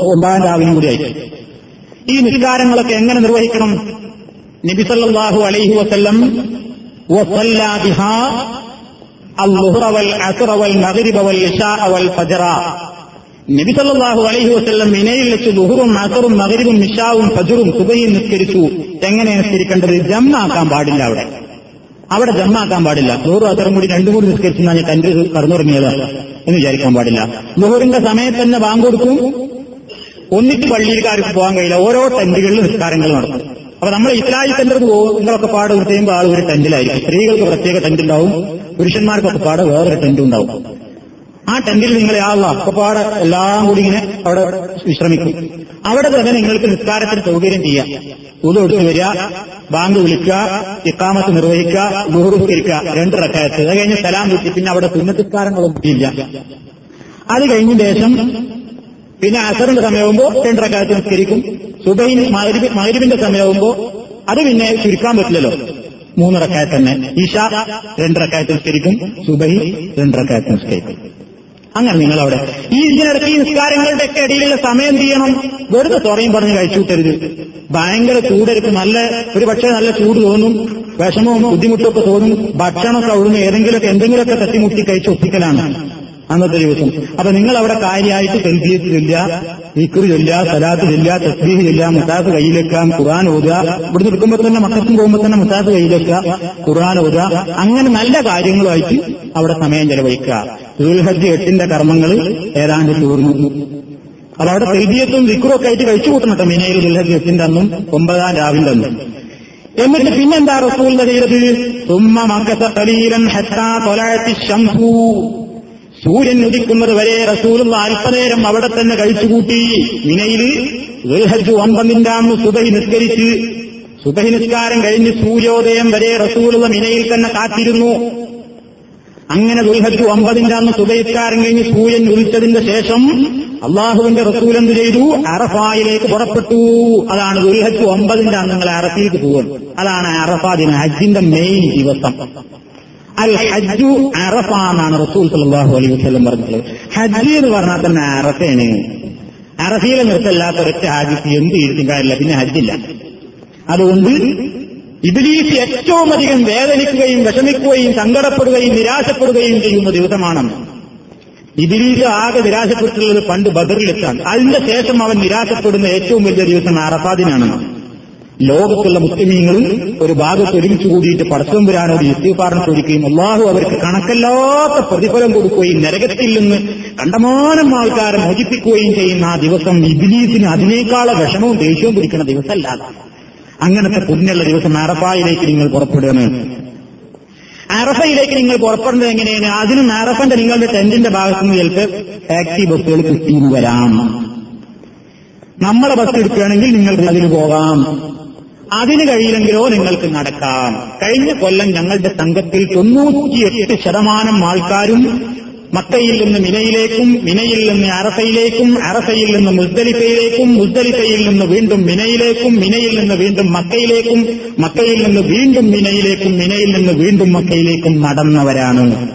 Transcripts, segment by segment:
ഒന്നാം രാവിനും കൂടിയായി ഈ നിസ്കാരങ്ങളൊക്കെ എങ്ങനെ നിർവഹിക്കണം? നബിസല്ലാഹു അലൈഹി വസ്ല്ലം നബിസല്ലാഹു അലൈഹി വസ്ല്ലം ഇനയിൽ വെച്ച് ലുഹുറും അസറും മകരിവും മിഷാവും ഫജുറും സുബയും നിസ്കരിച്ചു. എങ്ങനെ നിസ്കരിക്കേണ്ടത്? ജമ്മാക്കാൻ പാടില്ല അവിടെ. അവിടെ ജമ്മാക്കാൻ പാടില്ല. ലുഹുറും അസറും കൂടി രണ്ടും കൂടി നിസ്കരിച്ചു ഞാൻ കണ്ടു കറന്നുറങ്ങിയത് എന്ന് വിചാരിക്കാൻ പാടില്ല. ലുഹുറിന്റെ സമയത്ത് തന്നെ ബാങ്ക് കൊടുക്കും. ഒന്നിച്ച് പള്ളിയിൽക്കാർക്ക് പോകാൻ കഴിയില്ല. ഓരോ ടെന്റുകളിലും നിസ്കാരങ്ങൾ നടക്കും അപ്പൊ നമ്മൾ ഇസ്ലാഹി സെന്ററിൽ പോകും നിങ്ങളൊക്കെ പാട് ചെയ്യുമ്പോൾ ആൾ ഒരു ടെന്റിലായിരിക്കും. സ്ത്രീകൾക്ക് പ്രത്യേക ടെന്റ് ഉണ്ടാവും പുരുഷന്മാർക്കൊക്കെ പാട് വേറൊരു ടെന്റ് ഉണ്ടാവും ആ ടെന്റിൽ നിങ്ങൾ ആളാ ഒക്കെ പാട് എല്ലാം കൂടി ഇങ്ങനെ അവിടെ വിശ്രമിക്കും. അവിടെ തന്നെ നിങ്ങൾക്ക് നിസ്കാരത്തിന് സൗകര്യം ചെയ്യാം. ഉതു എടുത്ത് വരിക ബാങ്ക് വിളിക്കുക ഇക്കാമത്ത് നിർവഹിക്കുക ബഹുറുസ്കരിക്കുക രണ്ട് റക്കായത്ത്. അത് കഴിഞ്ഞ് സലാം കിട്ടി പിന്നെ അവിടെ സുന്നത്തിസ്കാരങ്ങളൊന്നും ഇല്ല. അത് കഴിഞ്ഞ ശേഷം പിന്നെ അസറിന്റെ സമയമാകുമ്പോൾ രണ്ടരക്കാലത്ത് നിസ്കരിക്കും. സുബൈൻ മകരിബിന്റെ സമയമാകുമ്പോൾ അത് പിന്നെ ചുരുക്കാൻ പറ്റില്ലല്ലോ. മൂന്നരക്കായ തന്നെ. ഇഷ രണ്ടരക്കായത്ത് നിസ്കരിക്കും. സുബൈ രണ്ടരക്കായത്ത് നിസ്കരിക്കും. അങ്ങനെ നിങ്ങൾ അവിടെ ഈ ഇതിനിടയ്ക്ക് ഈ നിസ്കാരങ്ങളുടെ ഒക്കെ ഇടയിലുള്ള സമയം ചെയ്യണം? വെറുതെ തുറയും പറഞ്ഞ് കഴിച്ചുവിട്ടരുത്. ഭയങ്കര ചൂടെടുക്കും. നല്ല ഒരു പക്ഷേ നല്ല ചൂട് തോന്നും. വിഷമവും ബുദ്ധിമുട്ടൊക്കെ തോന്നും. ഭക്ഷണമൊക്കെ അവിടുന്ന് ഏതെങ്കിലുമൊക്കെ എന്തെങ്കിലുമൊക്കെ തട്ടിമുട്ടി കഴിച്ച് ഒപ്പിക്കലാണ്. അന്നത്തെ ദിവസം. അപ്പൊ നിങ്ങൾ അവിടെ കാര്യമായിട്ട് സെൽഫിയത്ത് ചൊല്ല ഈക്കുറി ചൊല്ല സലാത്ത് ചൊല്ല തസ്ബീഹ് ചൊല്ല മുസാസ് കയ്യിലെക്കാം ഖുറാൻ ഓതുക ഇവിടെ നിൽക്കുമ്പോൾ തന്നെ മക്കത്തും പോകുമ്പോൾ തന്നെ മുസാസ് കയ്യിലെക്കുക ഖുറാൻ ഓതുക അങ്ങനെ നല്ല കാര്യങ്ങളുമായിട്ട് അവിടെ സമയം ചെലവഴിക്കുക. ദുൽഹജ്ജ് എട്ടിന്റെ കർമ്മങ്ങൾ ഏതാണ്ട് തീർന്നു. അപ്പൊ അവിടെ തെൽബിയത്തും വിക്രും ഒക്കെ ആയിട്ട് കഴിച്ചു കൂട്ടണം കേട്ടോ. മിനയിൽ ദുൽഹജ്ജ് എട്ടിന്റെ അന്നും ഒമ്പതാം രാവിന്റെ അന്നും. എന്നിട്ട് പിന്നെന്താ റസൂലിന്റെ ചെയ്തത് തുമ്മ മക്കസ കലീലൻ ഹത്താ തൊലാഴത്തി ശംസു സൂര്യൻ ഉദിക്കുന്നത് വരെ റസൂലുള്ള അല്പനേരം അവിടെ തന്നെ കഴിച്ചുകൂട്ടി. മിനയിൽ ദുൽഹജ് ഒമ്പതിന്റെ സുബഹി നിസ്കരിച്ച്. സുബഹി നിസ്കാരം കഴിഞ്ഞ് സൂര്യോദയം വരെ റസൂലുള്ള മിനയിൽ തന്നെ കാത്തിരുന്നു. അങ്ങനെ ദുൽഹജ് ഒമ്പതിന്റെ അന്ന് സുബഹിസ്കാരം കഴിഞ്ഞ് സൂര്യൻ ഉദിച്ചതിന്റെ ശേഷം അള്ളാഹുവിന്റെ റസൂൽ എന്ത് ചെയ്തു? അറഫായിലേക്ക് പുറപ്പെട്ടു. അതാണ് ദുൽഹജ് ഒമ്പതിന്റെ അന്ന് നിങ്ങൾ അറഫയിലേക്ക് പോകും അതാണ് അറഫാ ദിനം ഹജ്ജിന്റെ മെയിൻ ദിവസം. അൽ ഹജ്ജു അറഫ എന്നാണ് റസൂൽ സല്ലാഹു അലൈഹി വസ്ലം പറഞ്ഞിട്ടുള്ളത് ഹജ്ജ് എന്ന് പറഞ്ഞാൽ തന്നെ അറഫയാണ്. അറഫയിലെ നിർത്തല്ലാത്ത ഒരൊറ്റ ഹാജിക്ക് എന്ത് ചെയ്തിട്ടും കാര്യമില്ല പിന്നെ ഹജ്ജില്ല. അതുകൊണ്ട് ഇബിലീസ് ഏറ്റവും അധികം വേദനിക്കുകയും വിഷമിക്കുകയും സങ്കടപ്പെടുകയും നിരാശപ്പെടുകയും ചെയ്യുന്ന ദിവസമാണ്. ഇബിലീസ് ആകെ നിരാശപ്പെട്ടിട്ടുള്ളത് പണ്ട് ബദറിലെത്താണ് അതിന്റെ ശേഷം അവൻ നിരാശപ്പെടുന്ന ഏറ്റവും വലിയ ദിവസം അറഫാദിനാണ്. ലോകത്തുള്ള മുസ്ലിമീങ്ങൾ ഒരു ഭാഗത്ത് ഒരുമിച്ച് കൂടിയിട്ട് പടക്കം വരാനോട് യുസ്തീഫാറിനെ ചോദിക്കുകയും അള്ളാഹു അവർക്ക് കണക്കല്ലാത്ത പ്രതിഫലം കൊടുക്കുകയും നരകത്തിൽ നിന്ന് കണ്ടമാനം ആൾക്കാരെ മോചിപ്പിക്കുകയും ചെയ്യുന്ന ആ ദിവസം ഇബിലീസിന് അതിനേക്കാളെ വിഷമവും ദേഷ്യവും പിടിക്കുന്ന ദിവസമല്ലാതെ. അങ്ങനത്തെ പുണ്യുള്ള ദിവസം അറഫായിലേക്ക് നിങ്ങൾ പുറപ്പെടുകയാണ്. അറഫയിലേക്ക് നിങ്ങൾ പുറപ്പെടുന്നത് എങ്ങനെയാണ്? അതിനും അറഫന്റെ നിങ്ങളുടെ ടെന്റിന്റെ ഭാഗത്ത് നിന്ന് ചിലപ്പോൾ ടാക്സി ബസ്സുകൾ കിട്ടിയെന്ന് വരാം. നമ്മളെ ബസ് എടുക്കുകയാണെങ്കിൽ നിങ്ങൾക്ക് അതിന് പോകാം. അതിന് കഴിയില്ലെങ്കിലോ നിങ്ങൾക്ക് നടക്കാം. കഴിഞ്ഞ കൊല്ലം ഞങ്ങളുടെ സംഘത്തിൽ തൊണ്ണൂറ്റിയെട്ട് ശതമാനം ആൾക്കാരും മക്കയിൽ നിന്ന് മിനയിലേക്കും മിനയിൽ നിന്ന് അറഫയിലേക്കും അറഫയിൽ നിന്ന് മുസ്ദലിഫയിലേക്കും മുസ്ദലിഫയിൽ നിന്ന് വീണ്ടും മിനയിലേക്കും മിനയിൽ നിന്ന് വീണ്ടും മക്കയിലേക്കും മക്കയിൽ നിന്ന് വീണ്ടും മിനയിലേക്കും മിനയിൽ നിന്ന് വീണ്ടും മക്കയിലേക്കും നടന്നവരാണ്.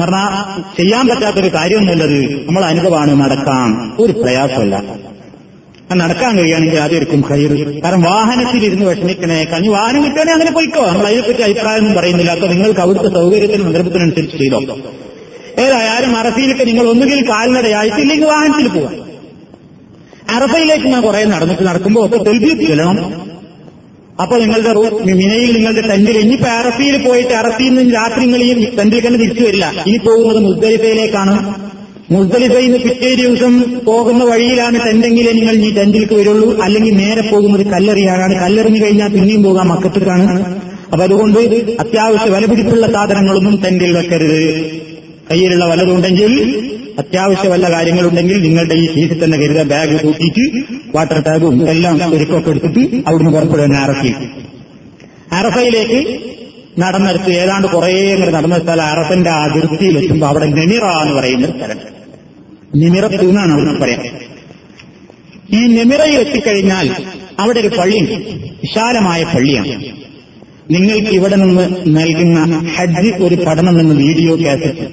പറഞ്ഞാൽ ചെയ്യാൻ പറ്റാത്തൊരു കാര്യമൊന്നുമല്ലത്. നമ്മൾ അനുഭവമാണ് നടക്കാം ഒരു പ്രയാസമല്ല. നടക്കാൻ കഴിയുകയാണെങ്കിൽ ആദ്യം എടുക്കും കാരണം വാഹനത്തിൽ ഇരുന്ന് വിഷമിക്കണേ. കഴിഞ്ഞ് വാഹനം കിട്ടുകയാണെങ്കിൽ അങ്ങനെ പോയിക്കോ. നമ്മൾ അതിനെപ്പറ്റി അഭിപ്രായമൊന്നും പറയുന്നില്ല. അപ്പൊ നിങ്ങൾക്ക് അവിടുത്തെ സൗകര്യത്തിനും സന്ദർഭത്തിനനുസരിച്ച് ചെയ്തോ? ഏതായാലും അറഫയിലൊക്കെ നിങ്ങൾ ഒന്നുകിൽ കാൽനടയായിട്ട് ഇല്ലെങ്കിൽ വാഹനത്തിൽ പോവാം. അറഫയിലേക്ക് ഞാൻ കുറെ നടന്നിട്ട് നടക്കുമ്പോൾ ഒക്കെ ചെല്ലണം. അപ്പൊ നിങ്ങളുടെ മിനയിൽ നിങ്ങളുടെ ടെന്റിൽ ഇനിയിപ്പോ അറഫിയിൽ പോയിട്ട് അറഫിയിൽ നിന്ന് രാത്രി നിങ്ങൾ ഈ ടെന്റിൽ തന്നെ തിരിച്ചു വരില്ല. ഇനി പോകുന്നത് മുസ്ദലിഫയിൽ നിന്ന് പിറ്റേ ദിവസം പോകുന്ന വഴിയിലാണ് ടെന്റെങ്കിലേ നിങ്ങൾ ഈ ടെന്റിലേക്ക് വരുള്ളൂ. അല്ലെങ്കിൽ നേരെ പോകുന്നത് കല്ലെറിയാനാണ് കല്ലെറിഞ്ഞു കഴിഞ്ഞാൽ പിന്നെയും പോകാം മക്കത്തേക്കാണ്. അപ്പൊ അതുകൊണ്ട് അത്യാവശ്യ വിലപിടിപ്പുള്ള സാധനങ്ങളൊന്നും ടെന്റിൽ വെക്കരുത്. കയ്യിലുള്ള വലതുണ്ടെങ്കിൽ അത്യാവശ്യ വല്ല കാര്യങ്ങളുണ്ടെങ്കിൽ നിങ്ങളുടെ ഈ സീസിൽ തന്നെ കരുത. ബാഗ് കൂട്ടിയിട്ട് വാട്ടർ ടാഗും എല്ലാം ഒരുക്കൊക്കെ എടുത്തിട്ട് അവിടുന്ന് പുറപ്പെടുന്ന അറഫയിൽ അറഫയിലേക്ക് നടന്നെടുത്ത് ഏതാണ്ട് കുറേ അങ്ങനെ നടന്ന സ്ഥലം അറഫന്റെ അതിർത്തിയിൽ എത്തുമ്പോൾ അവിടെ നെമിറ എന്ന് പറയുന്ന ഒരു സ്ഥലം നിമിറത്ത് എന്നാണ് അവിടെ പറയാം. ഈ നെമിറയിൽ എത്തിക്കഴിഞ്ഞാൽ അവിടെ ഒരു പള്ളിയുണ്ട് വിശാലമായ പള്ളിയാണ്. നിങ്ങൾക്ക് ഇവിടെ നിന്ന് നൽകുന്ന ഹജ്ജ് ഒരു പഠനം എന്ന വീഡിയോ കാസറ്റ്.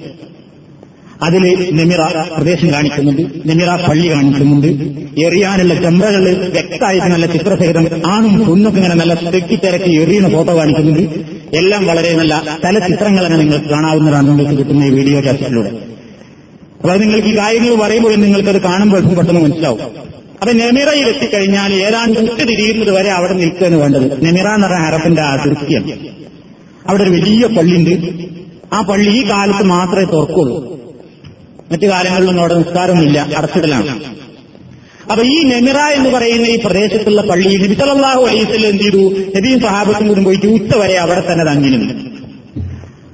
അതിൽ നെമിറ പ്രദേശം കാണിക്കുന്നുണ്ട് നെമിറ പള്ളി കാണിക്കുന്നുണ്ട്. എറിയാനുള്ള ചെമ്പകൾ വ്യക്തമായിട്ട് നല്ല ചിത്രസഹിതം ആണും കുന്നൊക്കെ ഇങ്ങനെ നല്ല തെക്കി തിരക്കി എറിയുന്ന ഫോട്ടോ കാണിക്കുന്നുണ്ട്. എല്ലാം വളരെ നല്ല തന്നെ നിങ്ങൾക്ക് കാണാവുന്നതാണ് നിങ്ങൾക്ക് കിട്ടുന്ന ഈ വീഡിയോ കാസറ്റിലൂടെ അപ്പൊ നിങ്ങൾക്ക് ഈ കാര്യങ്ങൾ പറയുമ്പോൾ നിങ്ങൾക്കത് കാണുമ്പോൾ പെട്ടെന്ന് മനസ്സിലാവും. അപ്പൊ നെമിറയിൽ എത്തിക്കഴിഞ്ഞാൽ ഏതാണ്ട് ഉച്ച തിരിയുന്നത് വരെ അവിടെ നിൽക്കുകയാണ് വേണ്ടത്. നെമിറ എന്ന് പറഞ്ഞ അറബിന്റെ അതിർത്തിയാണ് അവിടെ ഒരു വലിയ പള്ളിയുണ്ട്. ആ പള്ളി ഈ കാലത്ത് മാത്രമേ തുറക്കുള്ളൂ. മറ്റു കാലങ്ങളിലൊന്നും അവിടെ നിസ്കാരമൊന്നുമില്ല. അടച്ചിടലാണ്. അപ്പൊ ഈ നെമിറ എന്ന് പറയുന്ന ഈ പ്രദേശത്തുള്ള പള്ളിയിൽ വിത്തലാഹു അലൈസ് എന്ത് ചെയ്തു? നബീം സഹാബത്തും കൂടി പോയിട്ട് ഉത്ത വരെ അവിടെ തന്നെ തങ്ങിയിരുന്നു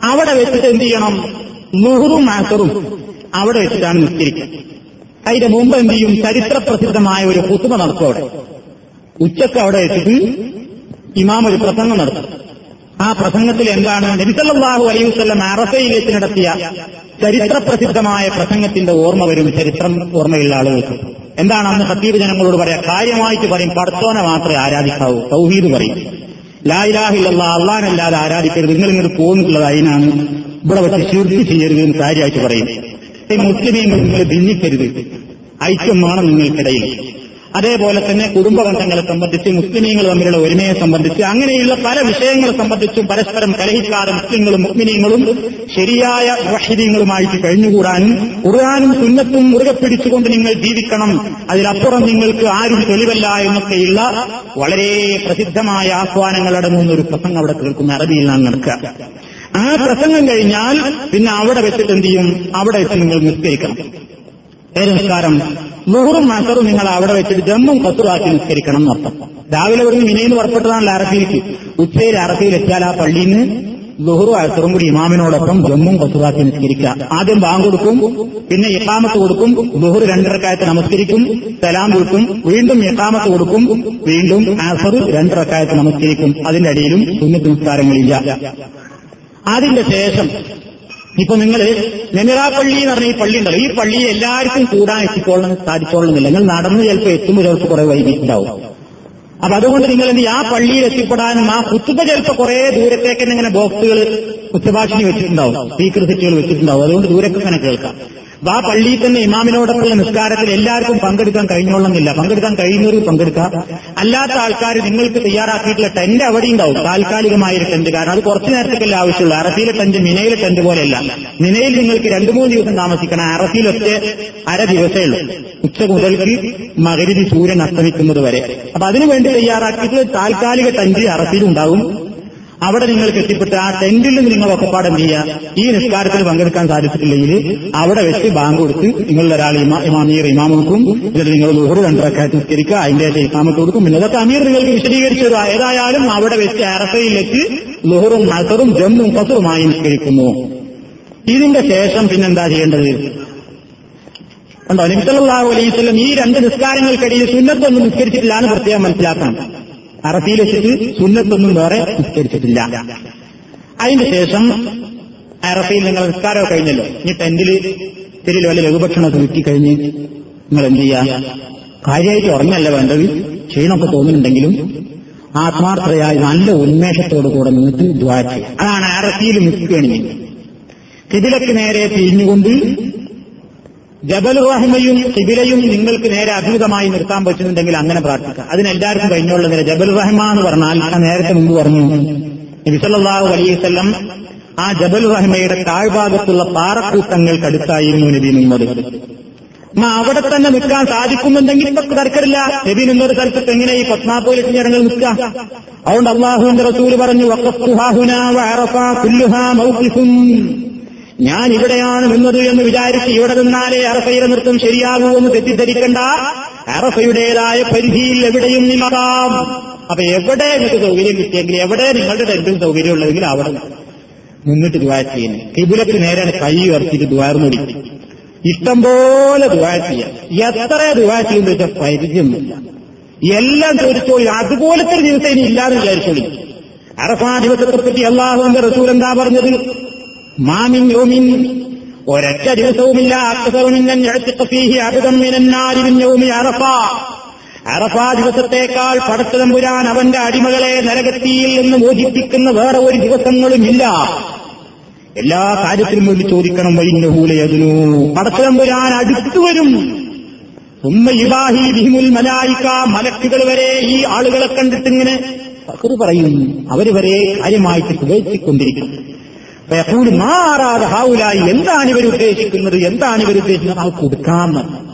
അവിടെ വെച്ചിട്ട് എന്ത് ചെയ്യണം? നുഹറും മാസറും അവിടെ വെച്ചിട്ടാണ് നിസ്കരിക്കുക. അതിന്റെ മുമ്പ് എന്ത് ചെയ്യും? ചരിത്ര പ്രസിദ്ധമായ ഒരു കുത്തുമ നടത്തും അവിടെ. ഉച്ചയ്ക്ക് അവിടെ വെച്ചിട്ട് ഇമാം ഒരു പ്രസംഗം നടത്തും. ആ പ്രസംഗത്തിൽ എന്താണ്? നബിസല്ലാഹു അലൈവല്ലം അറഫയിൽ വെച്ച് നടത്തിയ ചരിത്ര പ്രസിദ്ധമായ പ്രസംഗത്തിന്റെ ഓർമ്മ വരും. ചരിത്രം ഓർമ്മയുള്ള ആളുകൾക്ക്. എന്താണ് അന്ന് ഹത്തീബ് ജനങ്ങളോട് പറയാ? കാര്യമായിട്ട് പറയും പടത്തോനെ മാത്രമേ ആരാധിക്കാവൂ സൗഹീദ് പറയും. ലായിലാഹില്ല അള്ളാനല്ലാതെ ആരാധിക്കരുത്. നിങ്ങൾ ഇങ്ങോട്ട് പോകുന്നുള്ളത് അതിനാണ് ഇവിടെ വെച്ച് ശുദ്ധി ചെയ്യരുത് എന്ന് കാര്യമായിട്ട് പറയും. മുസ്ലിമീങ്ങൾ നിങ്ങൾ ഭിന്നിക്കരുത്. ഐക്യം വേണം നിങ്ങൾക്കിടയിൽ. അതേപോലെ തന്നെ കുടുംബ ബന്ധങ്ങളെ സംബന്ധിച്ച് മുസ്ലിമീങ്ങൾ തമ്മിലുള്ള ഒരുമയെ സംബന്ധിച്ച് അങ്ങനെയുള്ള പല വിഷയങ്ങളെ സംബന്ധിച്ചും പരസ്പരം കലഹിക്കാതെ മുസ്ലിങ്ങളും മുസ്ലിമീങ്ങളും ശരിയായ വഹിദീങ്ങളുമായിട്ട് കഴിഞ്ഞുകൂടാനും ഖുർആാനും സുന്നത്തും മുറുകെ പിടിച്ചുകൊണ്ട് നിങ്ങൾ ജീവിക്കണം. അതിലപ്പുറം നിങ്ങൾക്ക് ആരും തെളിവല്ല എന്നൊക്കെയുള്ള വളരെ പ്രസിദ്ധമായ ആഹ്വാനങ്ങൾ ഒരു പ്രസംഗം അവിടെ കേൾക്കുന്ന അറബിയിലാണ് നടക്കുക. ആ പ്രസംഗം കഴിഞ്ഞാൽ പിന്നെ അവിടെ വെച്ചിട്ട് എന്ത് ചെയ്യും? അവിടെ വെച്ച് നിങ്ങൾ നിസ്കരിക്കണം. നിസ്കാരം നൂറും മസറും നിങ്ങൾ അവിടെ വെച്ചിട്ട് ജമ്മും കത്തുറാക്കി നിസ്കരിക്കണം എന്നർത്ഥം രാവിലെ ഇവിടുന്ന് മിനയിൽ പുറപ്പെട്ടതാണല്ലോ അറഫിയിലേക്ക്. ഉച്ചയിൽ അറഫയിൽ എത്തിയാൽ ആ പള്ളിയിൽ നിന്ന് ലുഹറു അസറും കൂടി ഇമാമിനോടൊപ്പം ജമ്മും കത്തുവാക്കി നിസ്കരിക്കുക. ആദ്യം ബാങ്ക് കൊടുക്കും പിന്നെ ഇക്കാമത്ത് കൊടുക്കും ലുഹർ രണ്ടരക്കായത്ത് നമസ്കരിക്കും സലാം കൊടുക്കും വീണ്ടും ഇക്കാമത്ത് കൊടുക്കും വീണ്ടും അസർ രണ്ടരക്കായത്ത് നമസ്കരിക്കും. അതിന്റെ അടിയിലും സുന്നത്ത് നിസ്കാരങ്ങളില്ല. അതിന്റെ ശേഷം ഇപ്പൊ നിങ്ങൾ നെമിറ പള്ളി എന്ന് പറഞ്ഞ ഈ പള്ളി ഉണ്ടല്ലോ. ഈ പള്ളിയിൽ എല്ലാവർക്കും കൂടാൻ എത്തിക്കോളണം സാധിച്ചോളണമെന്നില്ല നിങ്ങൾ നടന്ന് ചിലപ്പോൾ എത്തുമ്പോൾ ചിലപ്പോൾ കുറെ വൈകിട്ടുണ്ടാവും. അപ്പൊ അതുകൊണ്ട് നിങ്ങൾ എന്ത് ആ പള്ളിയിൽ എത്തിപ്പെടാനും ആ കുത്തുബ ചിലപ്പോൾ കുറെ ദൂരത്തേക്ക് ഇങ്ങനെ ബോക്സുകൾ ഉച്ചഭാഷണി വെച്ചിട്ടുണ്ടാവും സ്പീക്കർ സെറ്റുകൾ വെച്ചിട്ടുണ്ടാവും. അതുകൊണ്ട് ദൂരൊക്കെ കേൾക്കാം. ആ പള്ളിയിൽ തന്നെ ഇമാമിനോടൊപ്പമുള്ള നിസ്കാരത്തിൽ എല്ലാവർക്കും പങ്കെടുക്കാൻ കഴിഞ്ഞോളന്നില്ല. പങ്കെടുക്കാൻ കഴിയുന്നവർക്ക് പങ്കെടുക്കാം. അല്ലാത്ത ആൾക്കാർ നിങ്ങൾക്ക് തയ്യാറാക്കിയിട്ടുള്ള ടെന്റ് അവിടെ ഉണ്ടാവും. താൽക്കാലികമായ ഒരു ടെന്റ് കാരണം അത് കുറച്ചു നേരത്തേക്കല്ല ആവശ്യമുള്ളൂ. അറഫിയിലെ ടെന്റ് മിനയിലെ ടെന്റ് പോലെയല്ല. മിനയിൽ നിങ്ങൾക്ക് രണ്ടു മൂന്ന് ദിവസം താമസിക്കണം. അറഫിയിൽ അര ദിവസമേ ഉള്ളൂ. ഉച്ച മുതൽക്ക് മകരിതി സൂര്യൻ അസ്തമിക്കുന്നത് വരെ. അപ്പൊ അതിനുവേണ്ടി തയ്യാറാക്കിയിട്ടുള്ള താൽക്കാലിക ടെന്റ് അറഫിയിൽ അവിടെ നിങ്ങൾക്ക് എത്തിപ്പെട്ട് ആ ടെന്റിൽ നിങ്ങൾ ഒക്കെപ്പാടം ചെയ്യുക. ഈ നിസ്കാരത്തിൽ പങ്കെടുക്കാൻ സാധിച്ചിട്ടില്ലെങ്കിൽ അവിടെ വെച്ച് ബാങ്ക് കൊടുത്ത് നിങ്ങളിൽ ഒരാൾ ഇമാമീർ ഇമാമുക്കും എന്നിട്ട് നിങ്ങൾ നൂറ് രണ്ടരക്കാറ്റ് നിസ്കരിക്കുക. അതിന്റെ ഇമാമത്ത് കൊടുക്കും. പിന്നെ അതൊക്കെ അമീർ നിങ്ങൾക്ക് വിശദീകരിച്ചു ഏതായാലും അവിടെ വെച്ച് അറഫയിലേക്ക് ലുഹറും ഹസറും ജമ്മും കസറുമായി നിസ്കരിക്കുന്നു. ഇതിന്റെ ശേഷം പിന്നെന്താ ചെയ്യേണ്ടത്? കണ്ടോ? അലൈഹി അലൈവല്ലം ഈ രണ്ട് നിസ്കാരങ്ങൾക്കിടയിൽ സുന്നത്തൊന്നും നിസ്കരിച്ചിട്ടില്ല എന്ന് പ്രത്യേകം മനസ്സിലാക്കണം. അറഫിയിൽ വെച്ചിട്ട് സുന്നത്തൊന്നും വേറെ നിസ്കരിച്ചിട്ടില്ല അതിന് ശേഷം അറഫയിൽ നിങ്ങൾ നിസ്കാരം കഴിഞ്ഞല്ലോ. ഇനി ടെന്റിൽ ശരി വല്ല ലഘുഭക്ഷണമൊക്കെ കിട്ടിക്കഴിഞ്ഞ് നിങ്ങൾ എന്ത് ചെയ്യുക കാര്യമായിട്ട് ഉറങ്ങല്ല വേണ്ടത്? ക്ഷീണമൊക്കെ തോന്നുന്നുണ്ടെങ്കിലും ആത്മാർത്ഥതയായി നല്ല ഉന്മേഷത്തോടു കൂടെ നിന്നിട്ട് ദ്വാര അതാണ് അറഫിയിൽ നിൽക്കുകയാണെങ്കിൽ. കിതിലക്ക് നേരെ തിരിഞ്ഞുകൊണ്ട് ജബൽ റഹ്മയും കിബിലയും നിങ്ങൾക്ക് നേരെ അഭിമുഖമായി നിർത്താൻ പറ്റുന്നുണ്ടെങ്കിൽ അങ്ങനെ പ്രാർത്ഥിക്കാം. അതിനെല്ലാവർക്കും നേരെ ജബൽ റഹ്മ എന്ന് പറഞ്ഞാൽ ഞാൻ നേരത്തെ മുമ്പ് പറഞ്ഞു. നബിസല്ലാഹു അലൈവല്ലം ആ ജബൽ റഹ്മയുടെ താഴ്ഭാഗത്തുള്ള പാറക്കൂട്ടങ്ങൾക്കടുത്തായിരുന്നു നബി നിന്നത് അവിടെ തന്നെ നിൽക്കാൻ സാധിക്കുന്നുണ്ടെങ്കിൽ ഇപ്പൊ തർക്കമില്ല നബി നിന്നൊരു സ്ഥലത്ത് എങ്ങനെ ഈ പത്നാപ്പൂരിൽ ഞങ്ങൾ നിൽക്കുക അതുകൊണ്ട് അള്ളാഹുവിന്റെ റസൂൽ പറഞ്ഞു ഞാൻ ഇവിടെയാണ് നിന്നത് എന്ന് വിചാരിച്ച് ഇവിടെ നിന്നാലേ അറഫയുടെ നൃത്തം ശരിയാകൂ എന്ന് തെറ്റിദ്ധരിക്കണ്ട. അറഫയുടേതായ പരിധിയിൽ എവിടെയും നിമതാം അപ്പൊ എവിടെ നിങ്ങൾക്ക് സൗകര്യം കിട്ടിയെങ്കിൽ എവിടെ നിങ്ങളുടെ ടെന്റും സൗകര്യം ഉള്ളതെങ്കിൽ അവിടെ നിന്നിട്ട് ദുവാ ചെയ്യുന്നു കിബുലക്ക് നേരെ കൈ ഉയർത്തിയിട്ട് ദ്വാർന്നൊടി ഇഷ്ടം പോലെ ദുവാ ചെയ്യാം. എത്ര ദുവാ ചെയ്യുന്ന വെച്ചാൽ പരിചയമൊന്നുമില്ല എല്ലാം ചോദിച്ചോ അതുപോലത്തെ ഒരു ദിവസം ഇനി ഇല്ലാന്ന് വിചാരിച്ചോളി. അറഫാ ദിവസത്തെ പറ്റി അള്ളാഹുവിന്റെ റസൂൽ എന്താ പറഞ്ഞത്? മാമിൻ യോമിൻ. ഒരൊറ്റ ദിവസവുമില്ല അറഫാ. ദിവസത്തേക്കാൾ പടച്ചതമ്പുരാൻ അവന്റെ അടിമകളെ നരകത്തിയിൽ നിന്ന് മോചിപ്പിക്കുന്ന വേറെ ഒരു ദിവസങ്ങളുമില്ല. എല്ലാ കാര്യത്തിലും വേണ്ടി ചോദിക്കണം വൈന്റെ ഹൂലയതിനു പടച്ചതമ്പുരാൻ അടുത്തു വരും. ഉമ്മ ഇബാഹി ബിഹിമുൽ മലായിക്ക മലക്കുകൾ വരെ ഈ ആളുകളെ കണ്ടിട്ടിങ്ങനെ പറയും. അവർ വരെ കാര്യമായിട്ട് ഉപേക്ഷിക്കൊണ്ടിരിക്കും യഖൂലു മാറാതെ ഹാവുലായി. എന്താണ് ഇവർ ഉദ്ദേശിക്കുന്നത്? എന്താണ് ഇവർ ഉദ്ദേശിക്കുന്നത്? അവർക്ക് കൊടുക്കാമെന്ന്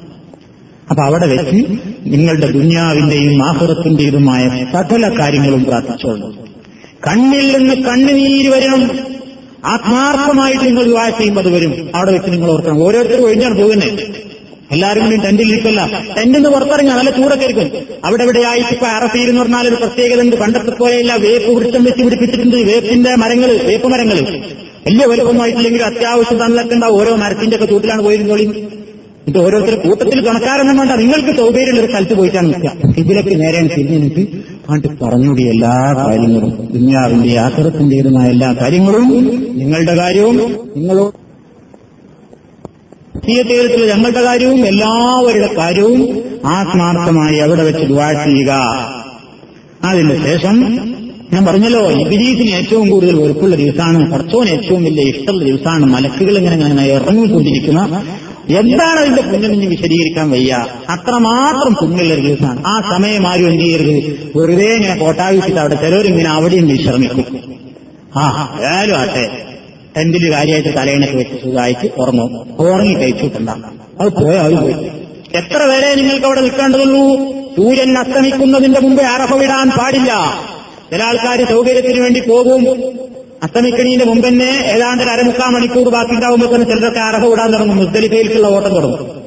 അപ്പൊ അവിടെ വെച്ച് നിങ്ങളുടെ ദുന്യാവിന്റെയും ആഹുറത്തിന്റേതുമായ സകല കാര്യങ്ങളും പ്രാർത്ഥിച്ചോളൂ. കണ്ണിൽ നിന്ന് കണ്ണുനീര് വരണം ആത്മാർത്ഥമായിട്ട് നിങ്ങൾ വിവാഹ ചെയ്യുമ്പോൾ അത് വരും. അവിടെ വെച്ച് നിങ്ങൾ ഓർക്കണം. ഓരോരുത്തരും ഒഴിഞ്ഞാണ് പോകുന്നത്. എല്ലാവരും കൂടി ടെന്റിൽ ഇരിക്കല്ല ടെന്റിൽ നിന്ന് പുറത്തിറങ്ങാൻ നല്ല ചൂടൊക്കെ ഇരിക്കും അവിടെ ആയിട്ട് ഇപ്പൊ അറഫീൽ എന്ന് പറഞ്ഞാൽ ഒരു പ്രത്യേകത ഉണ്ട്. പണ്ടത്തെ പോലെയല്ല വേപ്പ് വൃക്ഷം വെച്ച് പിടിപ്പിച്ചിട്ടുണ്ട്. വേപ്പിന്റെ മരങ്ങൾ വേപ്പ് മരങ്ങൾ വലിയ വലുപ്പൊന്നും ആയിട്ടില്ലെങ്കിൽ അത്യാവശ്യം തന്നൊക്കെ ഉണ്ടാവും ഓരോ മരത്തിന്റെ ഒക്കെ ചൂട്ടിലാണ് പോയിരുന്നോളി. ഇത് ഓരോരുത്തർ കൂട്ടത്തിൽ കണക്കാരൊന്നും വേണ്ട. നിങ്ങൾക്ക് സൗകര്യമുള്ള ഒരു സ്ഥലത്ത് പോയിട്ടാണ് നിൽക്കുക. ഇതിലൊക്കെ നേരെ തിരിഞ്ഞിട്ട് ആണ്ട് പറഞ്ഞുകൂടി എല്ലാ കാര്യങ്ങളും. ദുന്യാവിന്റെ ആശ്രത്തിന്റേതുമായ എല്ലാ കാര്യങ്ങളും നിങ്ങളുടെ കാര്യവും നിങ്ങളോ തീയത്തേരത്തിലെ ഞങ്ങളുടെ കാര്യവും എല്ലാവരുടെ കാര്യവും ആത്മാർത്ഥമായി അവിടെ വെച്ച് ദുവാ ചെയ്യുക. അതിന് ശേഷം ഞാൻ പറഞ്ഞല്ലോ ഇബിലീസിന് ഏറ്റവും കൂടുതൽ വെറുപ്പുള്ള ദിവസമാണ് കുറച്ചോന് ഏറ്റവും വലിയ ഇഷ്ടമുള്ള ദിവസമാണ് മലക്കുകൾ ഇങ്ങനെ ഇങ്ങനെ ഇറങ്ങിക്കൊണ്ടിരിക്കുന്ന. എന്താണ് അതിന്റെ പുണ്യം എന്ന് വിശദീകരിക്കാൻ വയ്യ. അത്രമാത്രം പുണ്യമുള്ള ഒരു ദിവസമാണ് ആ സമയം ആരും എന്ത് ചെയ്യരുത്. വെറുതെ ഇങ്ങനെ കോട്ടാവിച്ചിട്ട് അവിടെ ചിലവരിങ്ങനെ അവിടെയും വിശ്രമിക്കും. ആ ഏതായാലും ആട്ടെ. ടെന്റിൽ കാര്യമായിട്ട് തലേണൊക്കെ വെച്ച് സുഖമായിട്ട് ഉറങ്ങും. ഉറങ്ങി കഴിച്ചിട്ടുണ്ടാകും അത് പോയ അത് പോയി എത്ര വരെ നിങ്ങൾക്ക് അവിടെ നിൽക്കേണ്ടതുള്ളൂ? സൂര്യൻ അസ്തമിക്കുന്നതിന്റെ മുമ്പേ അറഫ വിടാൻ പാടില്ല. ചില ആൾക്കാർ സൗകര്യത്തിന് വേണ്ടി പോകും. അസ്തമിക്കണീന്റെ മുമ്പ് തന്നെ ഏതാണ്ട് അരമുക്കാൽ മണിക്കൂർ ബാക്കി ഉണ്ടാവുമ്പോൾ തന്നെ ചിലരൊക്കെ അർഹ വിടാൻ തുടങ്ങും. മുസ്തലിഫയിലേക്കുള്ള ഓട്ടം തുടങ്ങും.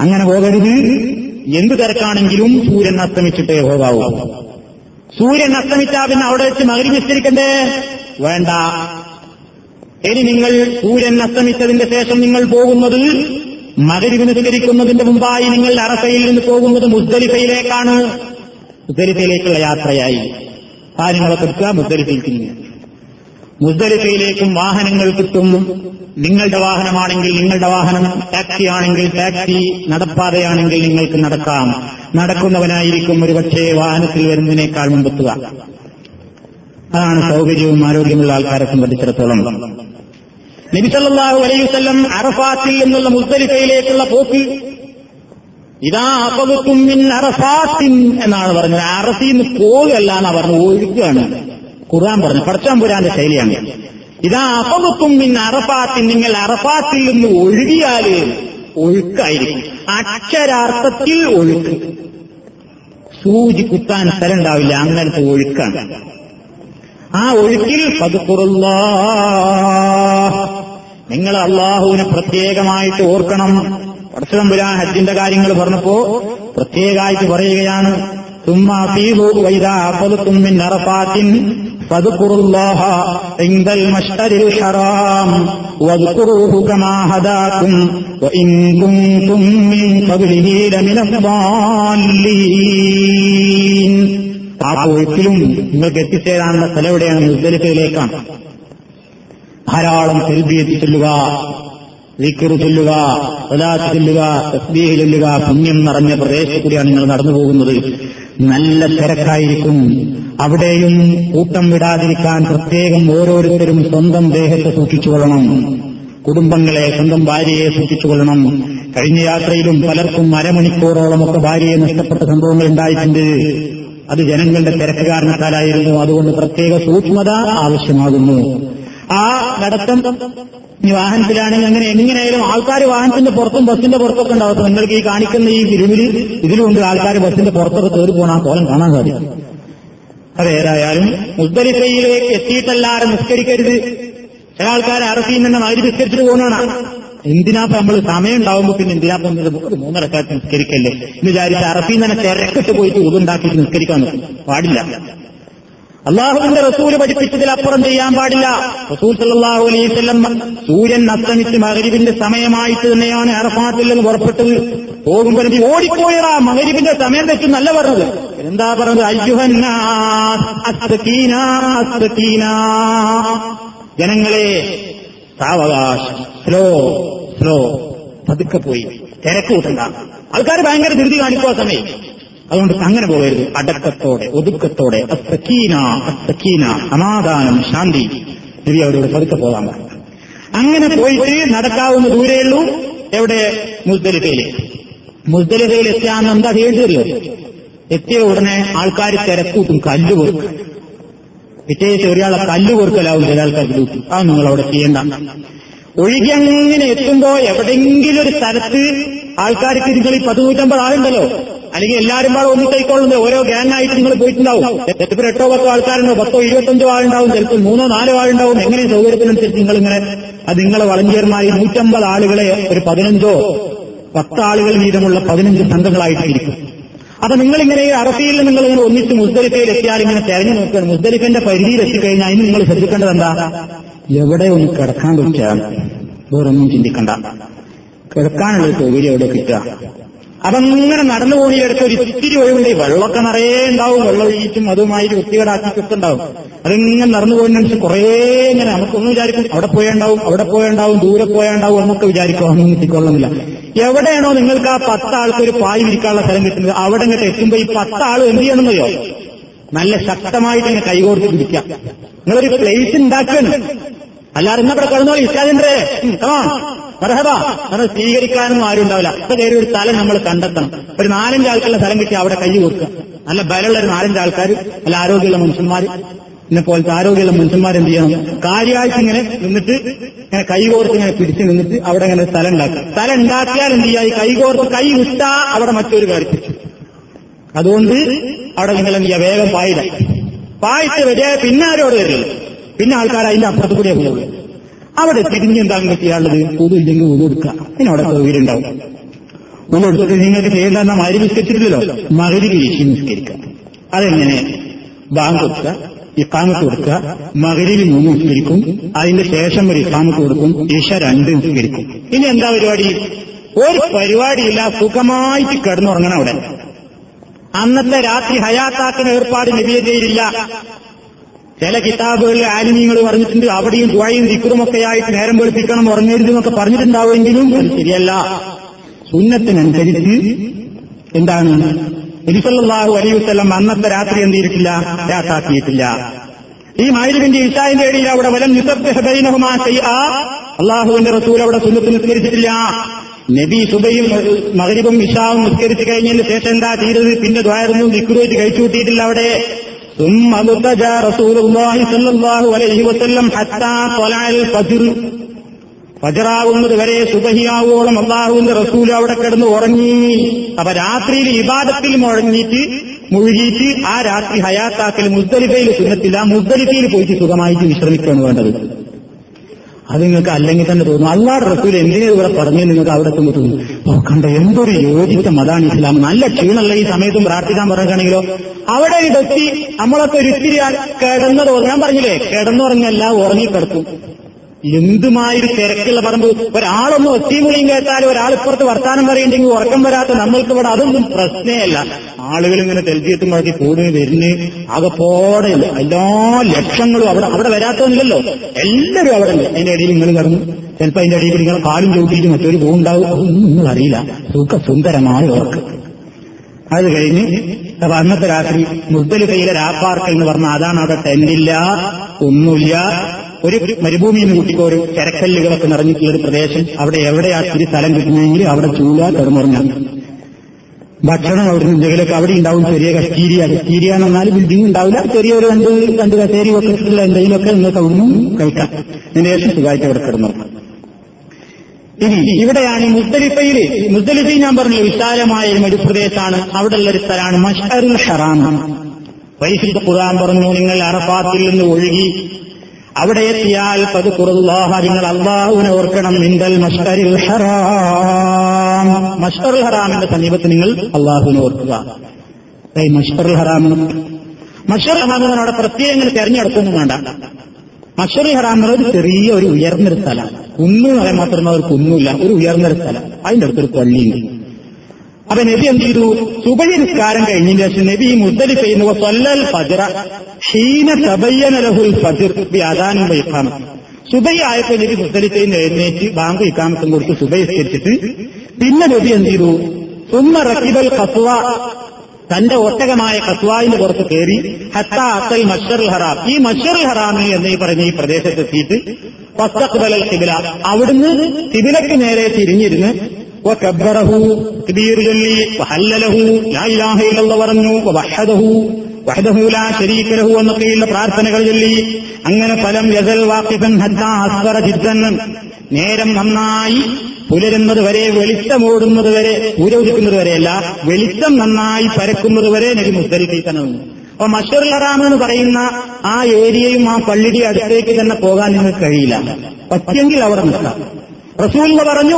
അങ്ങനെ പോകരുത്. എന്ത് തിരക്കാണെങ്കിലും സൂര്യൻ അസ്തമിച്ചിട്ടേ പോകാവൂ. സൂര്യൻ അസ്തമിച്ചാ പിന്നെ അവിടെ വെച്ച് മകരി വിസ്തരിക്കണ്ടേ വേണ്ട. ഇനി നിങ്ങൾ സൂര്യൻ അസ്തമിച്ചതിന്റെ ശേഷം നിങ്ങൾ പോകുന്നത് മകരി നിസ്കരിക്കുന്നതിന്റെ മുമ്പായി നിങ്ങൾ അറഫയിൽ നിന്ന് പോകുന്നത് മുസ്ദലിഫയിലേക്കാണ് മുസ്ദലിഫയിലേക്കുള്ള യാത്രയായി. കാര്യങ്ങളൊക്കെ എടുക്കുക മുസ്ദലിഫയിലേക്ക്. മുസ്ദലിഫയിലേക്കും വാഹനങ്ങൾ കിട്ടും. നിങ്ങളുടെ വാഹനമാണെങ്കിൽ നിങ്ങളുടെ വാഹനം ടാക്സി ആണെങ്കിൽ ടാക്സി നടപ്പാതയാണെങ്കിൽ നിങ്ങൾക്ക് നടക്കാം. നടക്കുന്നവനായിരിക്കും ഒരുപക്ഷെ വാഹനത്തിൽ വരുന്നതിനേക്കാൾ മുമ്പെത്തുക. അതാണ് സൗകര്യവും ആരോഗ്യമുള്ള ആൾക്കാരെ സംബന്ധിച്ചിടത്തോളം. നബിസല്ലാഹു അലൈവല്ലം അറഫാത്തിൽ നിന്നുള്ള മുസ്തലിഫയിലേക്കുള്ള പോക്ക് ഇതാ അപകുമ്മിൻ മിൻ അറഫാത്തിൻ എന്നാണ് പറഞ്ഞത്. അറസിൽ നിന്ന് എന്നാ പറഞ്ഞു ഒഴുക്കുകയാണ് ഖുർആൻ പറഞ്ഞു. പടച്ചാമ്പുരാന്റെ ശൈലിയാണ്. ഇതാ അപകുമ്മിൻ മിൻ അറഫാത്തിൻ നിങ്ങൾ അറഫാത്തിൽ നിന്ന് ഒഴുകിയാൽ ഒഴുക്കായിരിക്കും. അക്ഷരാർത്ഥത്തിൽ ഒഴുക്ക്. സൂചി കുത്താൻ സ്ഥലം ഉണ്ടാവില്ല അങ്ങനത്തെ ഒഴുക്കാണ്. ആ ഒഴുക്കിൽ പതുക്കുറുള്ള നിങ്ങൾ അള്ളാഹുവിനെ പ്രത്യേകമായിട്ട് ഓർക്കണം. പടച്ചതമ്പുരാൻ ഹജ്ജിന്റെ കാര്യങ്ങൾ പറഞ്ഞപ്പോ പ്രത്യേകമായിട്ട് പറയുകയാണ് ആ നിങ്ങൾക്ക് എത്തിച്ചേരാനുള്ള സ്ഥലം എവിടെയാണ് നിർദ്ദേശത്തിലേക്കാണ് ധാരാളം സെൽബിയെത്തി ചൊല്ലുക വിക്കറ് ചൊല്ലുക സ്വലാത്ത് ചൊല്ലുക തസ്ബീഹ് ചൊല്ലുക പുണ്യം നിറഞ്ഞ പ്രദേശത്ത് കൂടിയാണ് നിങ്ങൾ നടന്നു പോകുന്നത്. നല്ല തിരക്കായിരിക്കും. അവിടെയും കൂട്ടം വിടാതിരിക്കാൻ പ്രത്യേകം ഓരോരുത്തരും സ്വന്തം ദേഹത്തെ സൂക്ഷിച്ചുകൊള്ളണം കുടുംബങ്ങളെ സ്വന്തം ഭാര്യയെ സൂക്ഷിച്ചുകൊള്ളണം കഴിഞ്ഞ യാത്രയിലും പലർക്കും അരമണിക്കൂറോളമൊക്കെ ഭാര്യയെ നഷ്ടപ്പെട്ട സംഭവങ്ങൾ ഉണ്ടായിട്ടുണ്ട്. അത് ജനങ്ങളുടെ തിരക്ക് കാരണത്താലായിരുന്നു. അതുകൊണ്ട് പ്രത്യേക സൂക്ഷ്മത ആവശ്യമാകുന്നു. ആ നടത്തം വാഹനത്തിലാണെങ്കിൽ അങ്ങനെ എങ്ങനെയായാലും ആൾക്കാർ വാഹനത്തിന്റെ പുറത്തും ബസ്സിന്റെ പുറത്തൊക്കെ ഉണ്ടാവും നിങ്ങൾക്ക് ഈ കാണിക്കുന്ന ഈ തിരുവിൽ ഇതിലുണ്ട് ആൾക്കാർ ബസ്സിന്റെ പുറത്തൊക്കെ കയറി പോകണം ആ കോലം കാണാൻ സാധിക്കും. അത് ഏതായാലും മുസ്തലിഫയിലേക്ക് എത്തിയിട്ടല്ലാതെ നിസ്കരിക്കരുത്. ചില ആൾക്കാർ അറസിയിൽ നിന്ന് മതി നിസ്കരിച്ചിട്ട് പോകുന്നതാണ് എന്തിനാ നമ്മൾ സമയം ഉണ്ടാവുമ്പോൾ പിന്നെ എന്തിനാപ്പ ഒരു മൂന്നരക്കാലത്ത് നിസ്കരിക്കല്ലേ? എന്ന് വിചാരിച്ച് അറസിയിൽ തന്നെ തിരക്കിട്ട് പോയിട്ട് ഉതുണ്ടാക്കിയിട്ട് നിസ്കരിക്കാൻ പാടില്ല. അള്ളാഹുവിന്റെ റസൂൽ പഠിപ്പിച്ചതിലപ്പുറം ചെയ്യാൻ പാടില്ല. റസൂൽ സല്ലാഹു അലൈവല്ലം സൂര്യൻ അസ്തമിച്ച് മകരിവിന്റെ സമയമായിട്ട് തന്നെയാണ് അറഫാത്തിൽ പുറപ്പെട്ടത്. പോകുമ്പോൾ നബി ഓടിപ്പോയടാ മകരിവിന്റെ സമയം തെറ്റും നല്ല പറഞ്ഞത്. എന്താ പറഞ്ഞത്? അസ്തകീന ജനങ്ങളെ സാവകാശം. Slow slow. പതുക്കെ പോയി. തിരക്ക് കൂട്ടണ്ട. ആൾക്കാർ ഭയങ്കര ധൃതി കാണിക്കുക സമയം. അതുകൊണ്ട് അങ്ങനെ പോകരുത്. അടക്കത്തോടെ ഒതുക്കത്തോടെ അസക്കീന അസക്കീന സമാധാനം ശാന്തി. നബി അവരോട് പതുക്കെ പോകാൻ പറഞ്ഞു. അങ്ങനെ പോയിട്ട് നടക്കാവുന്ന ദൂരെയുള്ളൂ എവിടെ? മുസ്ദലിഫയിൽ മുസ്ദലിഫയിൽ എത്തിയാന്ന് എന്താ ചെയ്യേണ്ടി അറിയോ എത്തിയ ഉടനെ ആൾക്കാർ തിരക്കൂട്ടും കല്ല് കൊടുക്കും. പിറ്റേ ഒരാളെ കല്ല് കൊടുക്കലാവും ചില ആൾക്കാർ ഡ്യൂട്ടി അത് നിങ്ങൾ അവിടെ ചെയ്യേണ്ട. ഒഴുകി അങ്ങനെ എത്തുമ്പോ എവിടെയെങ്കിലും ഒരു സ്ഥലത്ത് ആൾക്കാർക്ക് നിങ്ങൾ ഈ പതിനൂറ്റമ്പത് ആളുണ്ടല്ലോ. അല്ലെങ്കിൽ എല്ലാവരും പാടെ ഒന്നിട്ടേക്കൊള്ളുന്നത് ഓരോ ഗ്യാങ്ങായിട്ട് നിങ്ങൾ പോയിട്ടുണ്ടാവും. ചിലപ്പോൾ എട്ടോ പത്തോ ആൾക്കാരുണ്ടോ? പത്തോ ഇരുപത്തഞ്ചോ ആളുണ്ടാവും. ചിലപ്പോൾ മൂന്നോ നാലോ ആളുണ്ടാവും. എങ്ങനെ സൗകര്യത്തിനനുസരിച്ച് നിങ്ങൾ ഇങ്ങനെ അത് നിങ്ങളെ വളണ്ടിയർമാരി നൂറ്റമ്പത് ആളുകളെ ഒരു പതിനഞ്ചോ പത്ത് ആളുകൾ വീതമുള്ള പതിനഞ്ച് സംഘങ്ങളായിട്ടിരിക്കും. അപ്പൊ നിങ്ങളിങ്ങനെ ഈ അറഫിയിൽ നിങ്ങൾ ഇങ്ങനെ ഒന്നിച്ച് മുസ്ദലിഫയിൽ എത്തിയാൽ ഇങ്ങനെ തെരഞ്ഞു നോക്കുകയാണ്. മുസ്ദലിഫിന്റെ പരിധിയിൽ എത്തിക്കഴിഞ്ഞാൽ അതിന് നിങ്ങൾ ശ്രദ്ധിക്കേണ്ടത് എന്താ? എവിടെ ഒന്ന് കിടക്കാൻ പറ്റാൻ വേറൊന്നും ചിന്തിക്കണ്ട. കിടക്കാനുള്ള സൗകര്യം എവിടെ കിട്ടുക? അപ്പൊ നടന്നു പോണിയെടുത്ത് ഒരു ഇത്തിരി ഒഴിവുണ്ട്. വെള്ളമൊക്കെ നിറയെ ഉണ്ടാവും. വെള്ളം ഒഴിച്ചും അതുമായി വൃത്തികേടാക്കിയൊക്കെ ഉണ്ടാവും. അതിങ്ങനെ നടന്നു പോകുന്നതിനനുസരിച്ച് കുറേ ഇങ്ങനെ നമുക്കൊന്നും വിചാരിക്കും. അവിടെ പോയേണ്ടാവും അവിടെ പോയേണ്ടാവും ദൂരെ പോയേണ്ടാവും എന്നൊക്കെ വിചാരിക്കും. ഒന്നും കിട്ടിക്കൊള്ളുന്നില്ല. എവിടെയാണോ നിങ്ങൾക്ക് ആ പത്ത് ആൾക്ക് ഒരു പായ് വിരിക്കാനുള്ള സ്ഥലം കിട്ടുന്നത്? അവിടെ ഇങ്ങോട്ട് എത്തുമ്പോൾ ഈ പത്ത് ആൾ എന്ത് ചെയ്യണമെന്നോ നല്ല ശക്തമായിട്ട് ഇങ്ങനെ കൈകോർത്ത് പിടിക്കാം നിങ്ങളൊരു പ്ലേസ് ഉണ്ടാക്കണം അല്ലാതെ ഇന്നവിടെ കിടന്നോ ഇസ്ലാദിന്റെ മരഹബ അത് സ്വീകരിക്കാനൊന്നും ആരും ഉണ്ടാവില്ല. അപ്പൊ കയറി ഒരു സ്ഥലം നമ്മൾ കണ്ടെത്തണം. ഒരു നാലഞ്ച് ആൾക്കുള്ള സ്ഥലം കിട്ടി അവിടെ കൈ കൊടുക്കുക. നല്ല ബലമുള്ള ഒരു നാലഞ്ച് ആൾക്കാർ നല്ല ആരോഗ്യമുള്ള മനുഷ്യന്മാർ എന്നെ പോലത്തെ ആരോഗ്യമുള്ള മനുഷ്യന്മാർ എന്ത് ചെയ്യണം? കാര്യമായിട്ട് ഇങ്ങനെ നിന്നിട്ട് ഇങ്ങനെ കൈകോർത്ത് ഇങ്ങനെ പിടിച്ച് നിന്നിട്ട് അവിടെ ഇങ്ങനെ സ്ഥലം ഉണ്ടാക്കുക. സ്ഥലം ഉണ്ടാക്കിയാൽ എന്ത് ചെയ്യുക ഈ കൈകോർത്ത് കൈ വിട്ടാ അവിടെ മറ്റൊരു കാര്യം അതുകൊണ്ട് അവിടെ നിങ്ങൾ എന്ത് ചെയ്യുക വേഗം പായിട പായിട്ട് വരിക പിന്നെ ആരോട് വരില്ല. പിന്നെ ആൾക്കാർ അതിന്റെ അപ്പുറത്ത് കൂടെ പോകുള്ളൂ അവിടെ തിരിഞ്ഞ് എന്താ നിങ്ങൾക്ക് ചെയ്യാനുള്ളത്? ഉതില്ലെങ്കിൽ ഉതെടുക്കുക പിന്നെ അവിടെ സൗകര്യം ഉണ്ടാവും ഉതെടുത്തിട്ട് നിങ്ങൾക്ക് ചെയ്യേണ്ട മരി നിസ്കരിച്ചിട്ടില്ലല്ലോ മകരി വീശി നിസ്കരിക്കുക. അതെങ്ങനെ? ബാങ്ക് കൊടുക്കുക ഇക്കാമത്ത് കൊടുക്കുക മകരിൽ മൂന്ന് നിസ്കരിക്കും അതിന്റെ ശേഷം ഒരു ഇക്കാമത്ത് കൊടുക്കും ഈശ രണ്ട് നിസ്കരിക്കും. ഇനി എന്താ പരിപാടി? ഒരു പരിപാടിയില്ല സുഖമായിട്ട് കിടന്നുറങ്ങണം അവിടെ. അന്നത്തെ രാത്രി ഹയാത്താക്കുന്ന ഏർപ്പാട് നിവേദിയിലില്ല ചില കിതാബുകളിൽ ആലിമീങ്ങൾ പറഞ്ഞിട്ടുണ്ട് അവിടെയും ദുഴയും ദിക്കുറുമൊക്കെ ആയിട്ട് നേരം വെളുപ്പിക്കണം ഉറങ്ങരുതെന്നൊക്കെ പറഞ്ഞിട്ടുണ്ടാവുമെങ്കിലും അത് ശരിയല്ല. സുന്നത്തിനനുസരിച്ച് എന്താണ്? എരിസല്ലാഹു അലൈവല്ലം അന്നത്തെ രാത്രി എന്ത് ചെയ്തിട്ടില്ല? രാത്താക്കിയിട്ടില്ല ഈ മായുവിന്റെ ഇഷാന്റെ ഇടയിൽ അവിടെ വലം നിസബ്ദൈനഹുമാ ചെയ്യാ അള്ളാഹുവിന്റെ റസൂൽ അവിടെ സുന്നത്ത് നിസ്കരിച്ചിട്ടില്ല. നബി സുബയും മകരിബും ഇഷാവും നിസ്കരിച്ചു കഴിഞ്ഞതിന് ശേഷം എന്താ ചെയ്തത്? പിന്നെ ദ്വാരൊന്നും ദിക്കുറുമായിട്ട് കഴിച്ചു കൂട്ടിയിട്ടില്ല അവിടെ. ثم ارتجى رسول الله صلى الله عليه وسلم حتى طلع الفجر ഫജറാവുന്നത് വരെ സുബഹിയാവോളം അള്ളാഹുവിന്റെ റസൂൽ അവിടെ കിടന്ന് ഉറങ്ങി അപ്പൊ രാത്രിയിൽ ഇബാദത്തിൽ മുഴങ്ങിയിട്ട് മുഴുകിയിട്ട് ആ രാത്രി ഹയാത്താക്കൽ മുസ്ദലിഫയിൽ സുന്നത്തില്ല മുസ്ദലിഫയിൽ പോയിട്ട് സുഖമായിട്ട് വിശ്രമിക്കുകയാണ് വേണ്ടത് അത് നിങ്ങൾക്ക് അല്ലെങ്കിൽ തന്നെ തോന്നും. അള്ളാഹ് റസൂൽ എന്തിനാ ഇവിടെ പറഞ്ഞു നിങ്ങൾക്ക് അവിടെ എത്തുമ്പോൾ തോന്നും. നോക്കണ്ട കണ്ട എന്തൊരു യോജിച്ച മതാണ് ഇസ്ലാം. നല്ല ക്ഷീണല്ല ഈ സമയത്തും പ്രാർത്ഥിക്കാൻ പറയുകയാണെങ്കിലോ അവിടെ ഇതെത്തി നമ്മളൊക്കെ ഒരു ഇത്തിരി കിടന്നത് ഞാൻ പറഞ്ഞില്ലേ? കിടന്നുറങ്ങല്ല ഉറങ്ങിക്കിടക്കും. എന്തുമായൊരു തിരക്കുള്ള പറമ്പ്. ഒരാളൊന്നും ഒത്തിമുളിയും കേട്ടാൽ ഒരാൾ ഇപ്പുറത്ത് വർത്താനം പറയണ്ടെങ്കിൽ ഉറക്കം വരാത്ത നമ്മൾക്ക് ഇവിടെ അതൊന്നും പ്രശ്നമല്ല ആളുകൾ ഇങ്ങനെ തെൽജിയത്തും മുഴക്കി കൂടുന്നു വരുന്ന്. ആകെപ്പോടെ എല്ലാ ലക്ഷങ്ങളും അവിടെ അവിടെ വരാത്തൊന്നുമില്ലല്ലോ എല്ലാവരും അവിടെ ഉണ്ട്. അതിന്റെ ഇടയിൽ നിങ്ങൾ കിടന്നു ചിലപ്പോൾ അതിന്റെ ഇടയിൽ നിങ്ങൾ കാലും ചൂട്ടിയിട്ട് മറ്റൊരു പോകുണ്ടാവും അതൊന്നും നിങ്ങൾ അറിയില്ല. സുഖ സുന്ദരമായ ഉറക്കം. അത് കഴിഞ്ഞ് അപ്പൊ അന്നത്തെ രാത്രി മുസ്ദലിഫയിലെ രാപ്പാർക്ക് എന്ന് പറഞ്ഞാൽ അതാണ് അവിടെ ടെന്റില്ല ഒന്നുമില്ല. ഒരു മരുഭൂമിയിൽ നിന്ന് കുട്ടിക്ക് ഒരു ചരക്കല്ലുകളൊക്കെ നിറഞ്ഞിട്ടുള്ള ഒരു പ്രദേശം. അവിടെ എവിടെയാ ഇത്തിരി സ്ഥലം കിട്ടുന്നതെങ്കിൽ അവിടെ ചൂല കിടന്നുറങ്ങാം ഭക്ഷണം അവിടെ എന്തെങ്കിലുമൊക്കെ അവിടെ ഉണ്ടാവും ചെറിയ കസ്റ്റീരിയ കസ്റ്റീരിയ എന്ന് പറഞ്ഞാൽ ബിൽഡിംഗ് ഉണ്ടാവില്ല. ചെറിയൊരു രണ്ട് രണ്ട് കസേരി ഒക്കെ എന്തെങ്കിലുമൊക്കെ നിങ്ങൾക്ക് അവിടുന്ന് കഴിക്കാം അതിന് ശേഷം സുഖമായിട്ട് അവിടെ കിടന്നുറങ്ങാം ഇനി ഇവിടെയാണ് മുസ്തലിഫയിൽ മുസ്തലിഫി ഞാൻ പറഞ്ഞു വിശാലമായ ഒരു മരുപ്രദേശമാണ് അവിടെയുള്ള ഒരു സ്ഥലമാണ് മഷറുൽ ഹറാം പരിശുദ്ധ ഖുർആൻ പറഞ്ഞു നിങ്ങൾ അറഫാത്തിൽ നിന്ന് ഒഴുകി അവിടെ എത്തിയാൽ പത് കുറല്ലാഹ നിങ്ങൾ അള്ളാഹുവിനെ ഓർക്കണം. മിന്തൽ മഷ്കറിൽ ഹറാം. മഷ്കറുൽ ഹറാമിന്റെ സമീപത്ത് നിങ്ങൾ അള്ളാഹുവിനെ ഓർക്കുക. മഷ്കറുൽ ഹറാം മഷർ ഹറാം അവിടെ പ്രത്യേകം തെരഞ്ഞെടുക്കൊന്നും വേണ്ട. മഷറി ഹറാം ഒരു ചെറിയ ഒരു ഉയർന്നൊരു സ്ഥലമാണ് കുന്നു എന്ന് പറയാൻ മാത്രമേ ഒരു കുന്നുമില്ല ഒരു ഉയർന്നൊരു സ്ഥലം. അതിന്റെ അടുത്തൊരു പള്ളിയുണ്ട്. അപ്പൊ നബി എന്ത് ചെയ്തു? സുബഹി നിസ്കാരം കഴിഞ്ഞതിന് ശേഷം നബി ഈ മുദ്ദലി ചെയ്യുന്ന സൊല്ലൽ ഫജറ ഹീന തബയ്യന ലഹുൽ ഫജിർ ബി അദാനും സുബൈ ആയപ്പോ നബി മുദ്ദലി ചെയ്യുന്ന എഴുന്നേറ്റ് ബാങ്ക് ഇക്കാമത്തും കൊടുത്ത് സുബൈ സ്കരിച്ചിട്ട് പിന്നെ നബി എന്ത് ചെയ്തു? സുമ്മ റക്കിബൽ കസുവ തന്റെ ഒട്ടകമായ കസ്വാവിന്റെ പുറത്ത് കയറി ഹത്ത അസൽ മഷറുൽ ഹറാം. ഈ മഷറുൽ ഹറാമി എന്ന് ഈ പറഞ്ഞ ഈ പ്രദേശത്തെത്തിയിട്ട് ഫസ്തഖ്ബലൽ ഖിബ്ല അവിടുന്ന് കിബിലക്ക് നേരെ തിരിഞ്ഞിരുന്ന് വഹല്ലലഹു ലാ ഇലാഹ ഇല്ലല്ലാഹ് പറഞ്ഞു വഹദഹു ലാ ശരീക ലഹു എന്നൊക്കെയുള്ള പ്രാർത്ഥനകൾ ചൊല്ലി. അങ്ങനെ ഫലം യസൽ വാഖിഫൻ ഹത്താ അസ്വറ ജിദ്ദൻ. നേരം നന്നായി പുലരുന്നത് വരെ വെളിച്ചമോടുന്നത് വരെ പൂരവിക്കുന്നത് വരെയല്ല വെളിച്ചം നന്നായി പരക്കുന്നത് വരെ നബി മുസ്തലിഫിൽ അപ്പൊ മഷറുൽ ഹറാം എന്ന് പറയുന്ന ആ ഏരിയയും ആ പള്ളിയുടെ അടുത്തേക്ക് തന്നെ പോകാൻ നിങ്ങൾക്ക് കഴിയില്ല. പറ്റിയെങ്കിൽ അവിടെ നിൽക്കാം. റസൂൽ പറഞ്ഞു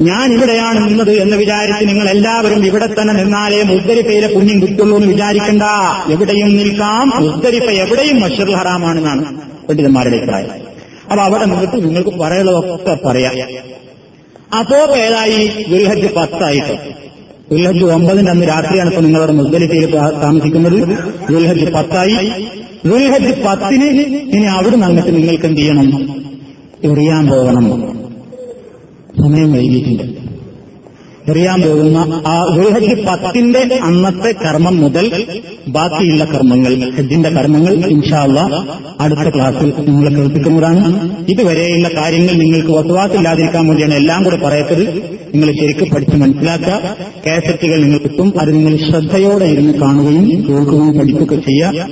ഞാൻ ഇവിടെയാണ് നിന്നത് എന്ന് വിചാരിച്ച് നിങ്ങൾ എല്ലാവരും ഇവിടെ തന്നെ നിന്നാലേ മുസ്ദലിഫയിലെ പുണ്യം കിട്ടുള്ളൂ എന്ന് വിചാരിക്കണ്ട. എവിടെയും നിൽക്കാം. മുസ്ദലിഫ എവിടെയും മഷറുൽ ഹറാമാണെന്നാണ് പണ്ഡിതന്മാരുടെ അഭിപ്രായം. അപ്പൊ അവിടെ നിന്നിട്ട് നിങ്ങൾക്ക് പറയുള്ളതൊക്കെ പറയാം. അപ്പോ ഏതായി? ദുൽഹജ് പത്തായിട്ട്. ദുൽഹജ് ഒമ്പതിന്റെ അന്ന് രാത്രിയാണ് ഇപ്പൊ നിങ്ങളുടെ മുസ്ദലിഫയിൽ താമസിക്കുന്നത്. ദുൽഹജ് പത്തായി. ദുൽഹജ് പത്തിന് ഇനി അവിടുന്ന് അങ്ങോട്ട് നിങ്ങൾക്ക് എന്ത് ചെയ്യണം? എറിയാൻ പോകണം. സമയം വൈകിയിട്ടുണ്ട്. എറിയാൻ പോകുന്ന ആ ദുൽഹജ് പത്തിന്റെ അന്നത്തെ കർമ്മം മുതൽ ബാക്കിയുള്ള കർമ്മങ്ങൾ ഹജ്ജിന്റെ കർമ്മങ്ങൾ ഇൻഷാല്ല അടുത്ത ക്ലാസ്സിൽ നിങ്ങളെ കേൾപ്പിക്കുന്നതാണ്. ഇതുവരെയുള്ള കാര്യങ്ങൾ നിങ്ങൾക്ക് വസവാസില്ലാതിരിക്കാൻ വേണ്ടിയാണ് എല്ലാം കൂടെ പറയത്തത്. നിങ്ങൾ ശരിക്കും പഠിച്ച് മനസ്സിലാക്കുക. കാസറ്റുകൾ നിങ്ങൾ കിട്ടും. അത് നിങ്ങൾ ശ്രദ്ധയോടെ ഇരുന്ന് കാണുകയും കേൾക്കുകയും പഠിക്കുകയൊക്കെ ചെയ്യുക.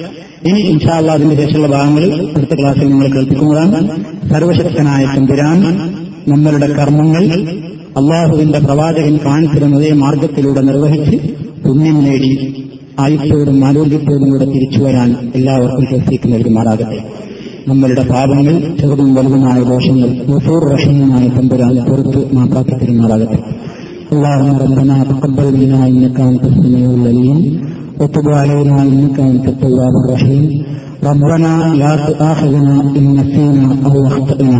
ഇനി ഇൻഷാല്ല അതിന്റെ ശേഷമുള്ള ഭാഗങ്ങൾ അടുത്ത ക്ലാസ്സിൽ നിങ്ങൾ കേൾപ്പിക്കുന്നതാണ്. സർവശക്തനായ തമ്പുരാൻ നമ്മളുടെ കർമ്മങ്ങൾ അള്ളാഹുവിന്റെ പ്രവാചകൻ കാണിച്ചിരുന്നതേ മാർഗത്തിലൂടെ നിർവഹിച്ച് പുണ്യം നേടി ആയുത്തോടും ആരോഗ്യത്തോടും കൂടെ തിരിച്ചു വരാൻ എല്ലാവർക്കും പ്രസിക്ക് നൽകുമാറാകട്ടെ നമ്മളുടെ പാപങ്ങൾ ചെറുതും വലുതുമായ ദോഷങ്ങൾ ഗഫൂർ റഹീമായ തമ്പുരാൻ പുറത്ത് മാപ്പാക്കി തരുമാറാകട്ടെ اللهم ربنا تقبل منا انك انت السميع العليم وتب علينا انك انت التواب الرحيم ربنا لا تؤاخذنا ان نسينا او اخطانا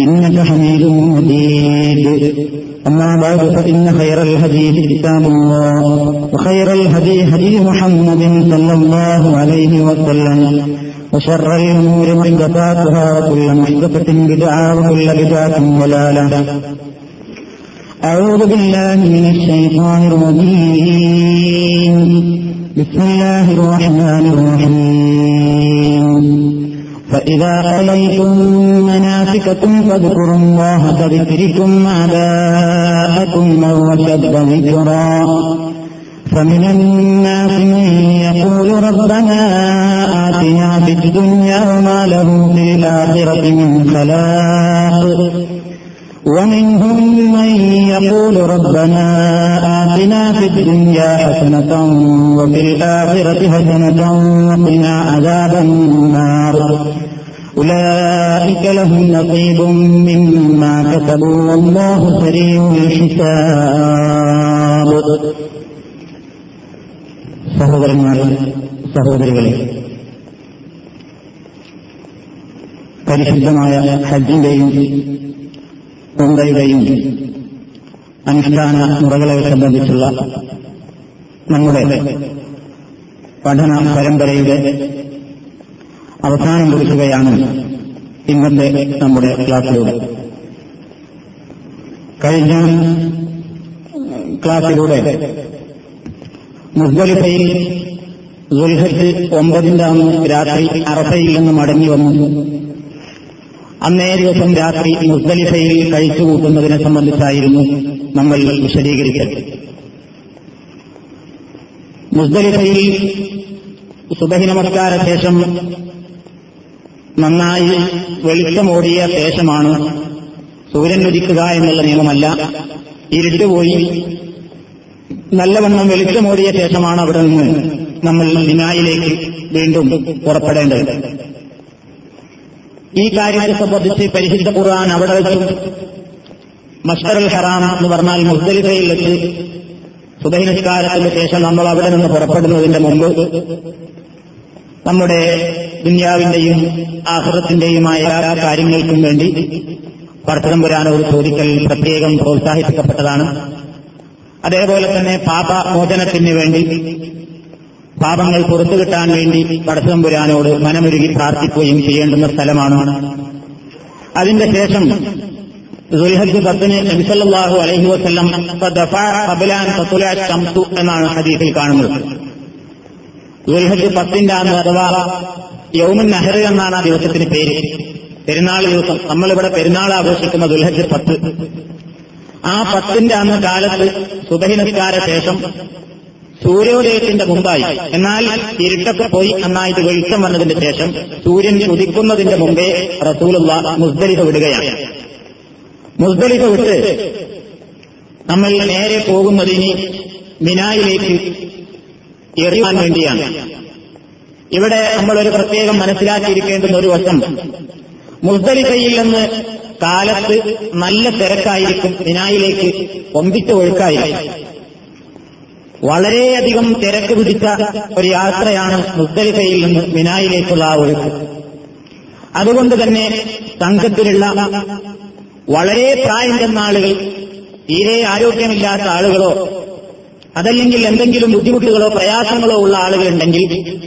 انك حميد مجيد. أما بعد فإن خير الحديث كتاب الله وخير الهدي هدي محمد صلى الله عليه وسلم وشر الأمور محدثاتها وكل محدثة بدعة وكل بدعة ضلالة. أعوذ بالله من الشيطان الرجيم. بسم الله الرحمن الرحيم. فإذا قضيتم مناسككم فاذكروا الله كذكركم آباءكم أو أشد ذكرا. فمن الناس من يقول ربنا آتنا في الدنيا وما له في الآخرة من خلاق. ومنهم من يقول ربنا آتنا في الدنيا حسنة وفي الآخرة حسنة وقنا عذاب النار أولئك لهم نصيب مما كسبوا والله سريع الحساب സഹോദരന്മാർ സഹോദരികളെ പരിശുദ്ധമായ ഹജ്ജിന്റെയും ഉംറയുടെയും അനുഷ്ഠാന മുറകളെ സംബന്ധിച്ചുള്ള നമ്മുടെ പഠന പരമ്പരയുടെ അവസാനം കുറിക്കുകയാണ് ഇന്നത്തെ നമ്മുടെ ക്ലാസ്സിലൂടെ. കഴിഞ്ഞ ക്ലാസ്സിലൂടെ മുസ്ബലിഫയിൽ ദുൽഹജ് ഒമ്പതിന്റെ അന്ന് രാത്രി അറഫയിൽ നിന്ന് മടങ്ങി വന്നു. അന്നേ ദിവസം രാത്രി മുസ്ദലിഫയിൽ കഴിച്ചുകൂട്ടുന്നതിനെ സംബന്ധിച്ചായിരുന്നു നമ്മൾ വിശദീകരിച്ചത് മുസ്ദലിഫയിൽ സുബഹി നമസ്കാര ശേഷം നന്നായി വെളിച്ചമോടിയ ശേഷമാണ് സൂര്യൻ ഉദിക്കുക എന്നുള്ള നിയമമല്ല. ഇരുട്ടുപോയി നല്ലവണ്ണം വെളിച്ചമോടിയ ശേഷമാണ് അവിടെ നിന്ന് നമ്മൾ നിനായിലേക്ക് വീണ്ടും പുറപ്പെടേണ്ടത്. ഈ കാര്യത്തെ സംബന്ധിച്ച് പരിശുദ്ധ ഖുർആൻ അവിടെ വെച്ചും മഷ്കറുൽ ഹറാം എന്ന് പറഞ്ഞാൽ മുസ്ദലിഫയിൽ വെച്ച് സുബഹി നിസ്കാരത്തിന് ശേഷം നമ്മൾ അവിടെ നിന്ന് പുറപ്പെടുന്നതിന്റെ മുമ്പ് നമ്മുടെ ദുന്യാവിന്റെയും ആഹൃതത്തിന്റെയുമായ എല്ലാ കാര്യങ്ങൾക്കും വേണ്ടി പടത്തമ്പുരാനോട് ചോദിക്കൽ പ്രത്യേകം പ്രോത്സാഹിപ്പിക്കപ്പെട്ടതാണ്. അതേപോലെ തന്നെ പാപമോചനത്തിന് വേണ്ടി പാപങ്ങൾ പുറത്തു കിട്ടാൻ വേണ്ടി പടത്തമ്പുരാനോട് മനമൊരുകി പ്രാർത്ഥിക്കുകയും ചെയ്യേണ്ടുന്ന സ്ഥലമാണ്. അതിന്റെ ശേഷം ദുൽഹജ് പത്തിന് അലൈഹി വസ്ലം എന്നാണ് ഹദീസിൽ കാണുന്നത്. പത്തിന്റെ അന്ന് അഥവാ യൗമുൻ നെഹർ എന്നാണ് ആ ദിവസത്തിന് പേര്. പെരുന്നാൾ ദിവസം നമ്മളിവിടെ പെരുന്നാൾ ആഘോഷിക്കുന്ന ദുൽഹജ് പത്ത്. ആ പത്തിന്റെ അന്ന് കാലത്ത് സുബഹി നിസ്കാര ശേഷം സൂര്യോദയത്തിന്റെ മുമ്പായി. എന്നാൽ ഇരുട്ടൊക്കെ പോയി നന്നായിട്ട് വെളിച്ചം വന്നതിന് ശേഷം സൂര്യൻ ഉദിക്കുന്നതിന്റെ മുമ്പേ റസൂലുള്ള മുസ്ദലിഫ വിടുകയാണ്. മുസ്ദലിഫ വിട്ട് നമ്മൾ നേരെ പോകുന്നതിന് മിനായിലേക്ക് എറിയാൻ വേണ്ടിയാണ്. ഇവിടെ നമ്മൾ ഒരു പ്രത്യേകം മനസ്സിലാക്കിയിരിക്കേണ്ടുന്ന ഒരു വശം. മുസ്ദലിഫയിൽ നിന്ന് കാലത്ത് നല്ല തിരക്കായിരിക്കും മിനായിലേക്ക് ഒമ്പിച്ച ഒഴുക്കായിരിക്കും. വളരെയധികം തിരക്ക് പിടിച്ച ഒരു യാത്രയാണ് മുസ്തലിഫയിൽ നിന്ന് മിനായിലേക്കുള്ള ആ ഒഴുക്ക്. അതുകൊണ്ട് തന്നെ സംഘത്തിലുള്ള വളരെ പ്രായം ചെന്ന ആളുകൾ തീരെ ആരോഗ്യമില്ലാത്ത ആളുകളോ അതല്ലെങ്കിൽ എന്തെങ്കിലും ബുദ്ധിമുട്ടുകളോ പ്രയാസങ്ങളോ ഉള്ള ആളുകളുണ്ടെങ്കിൽ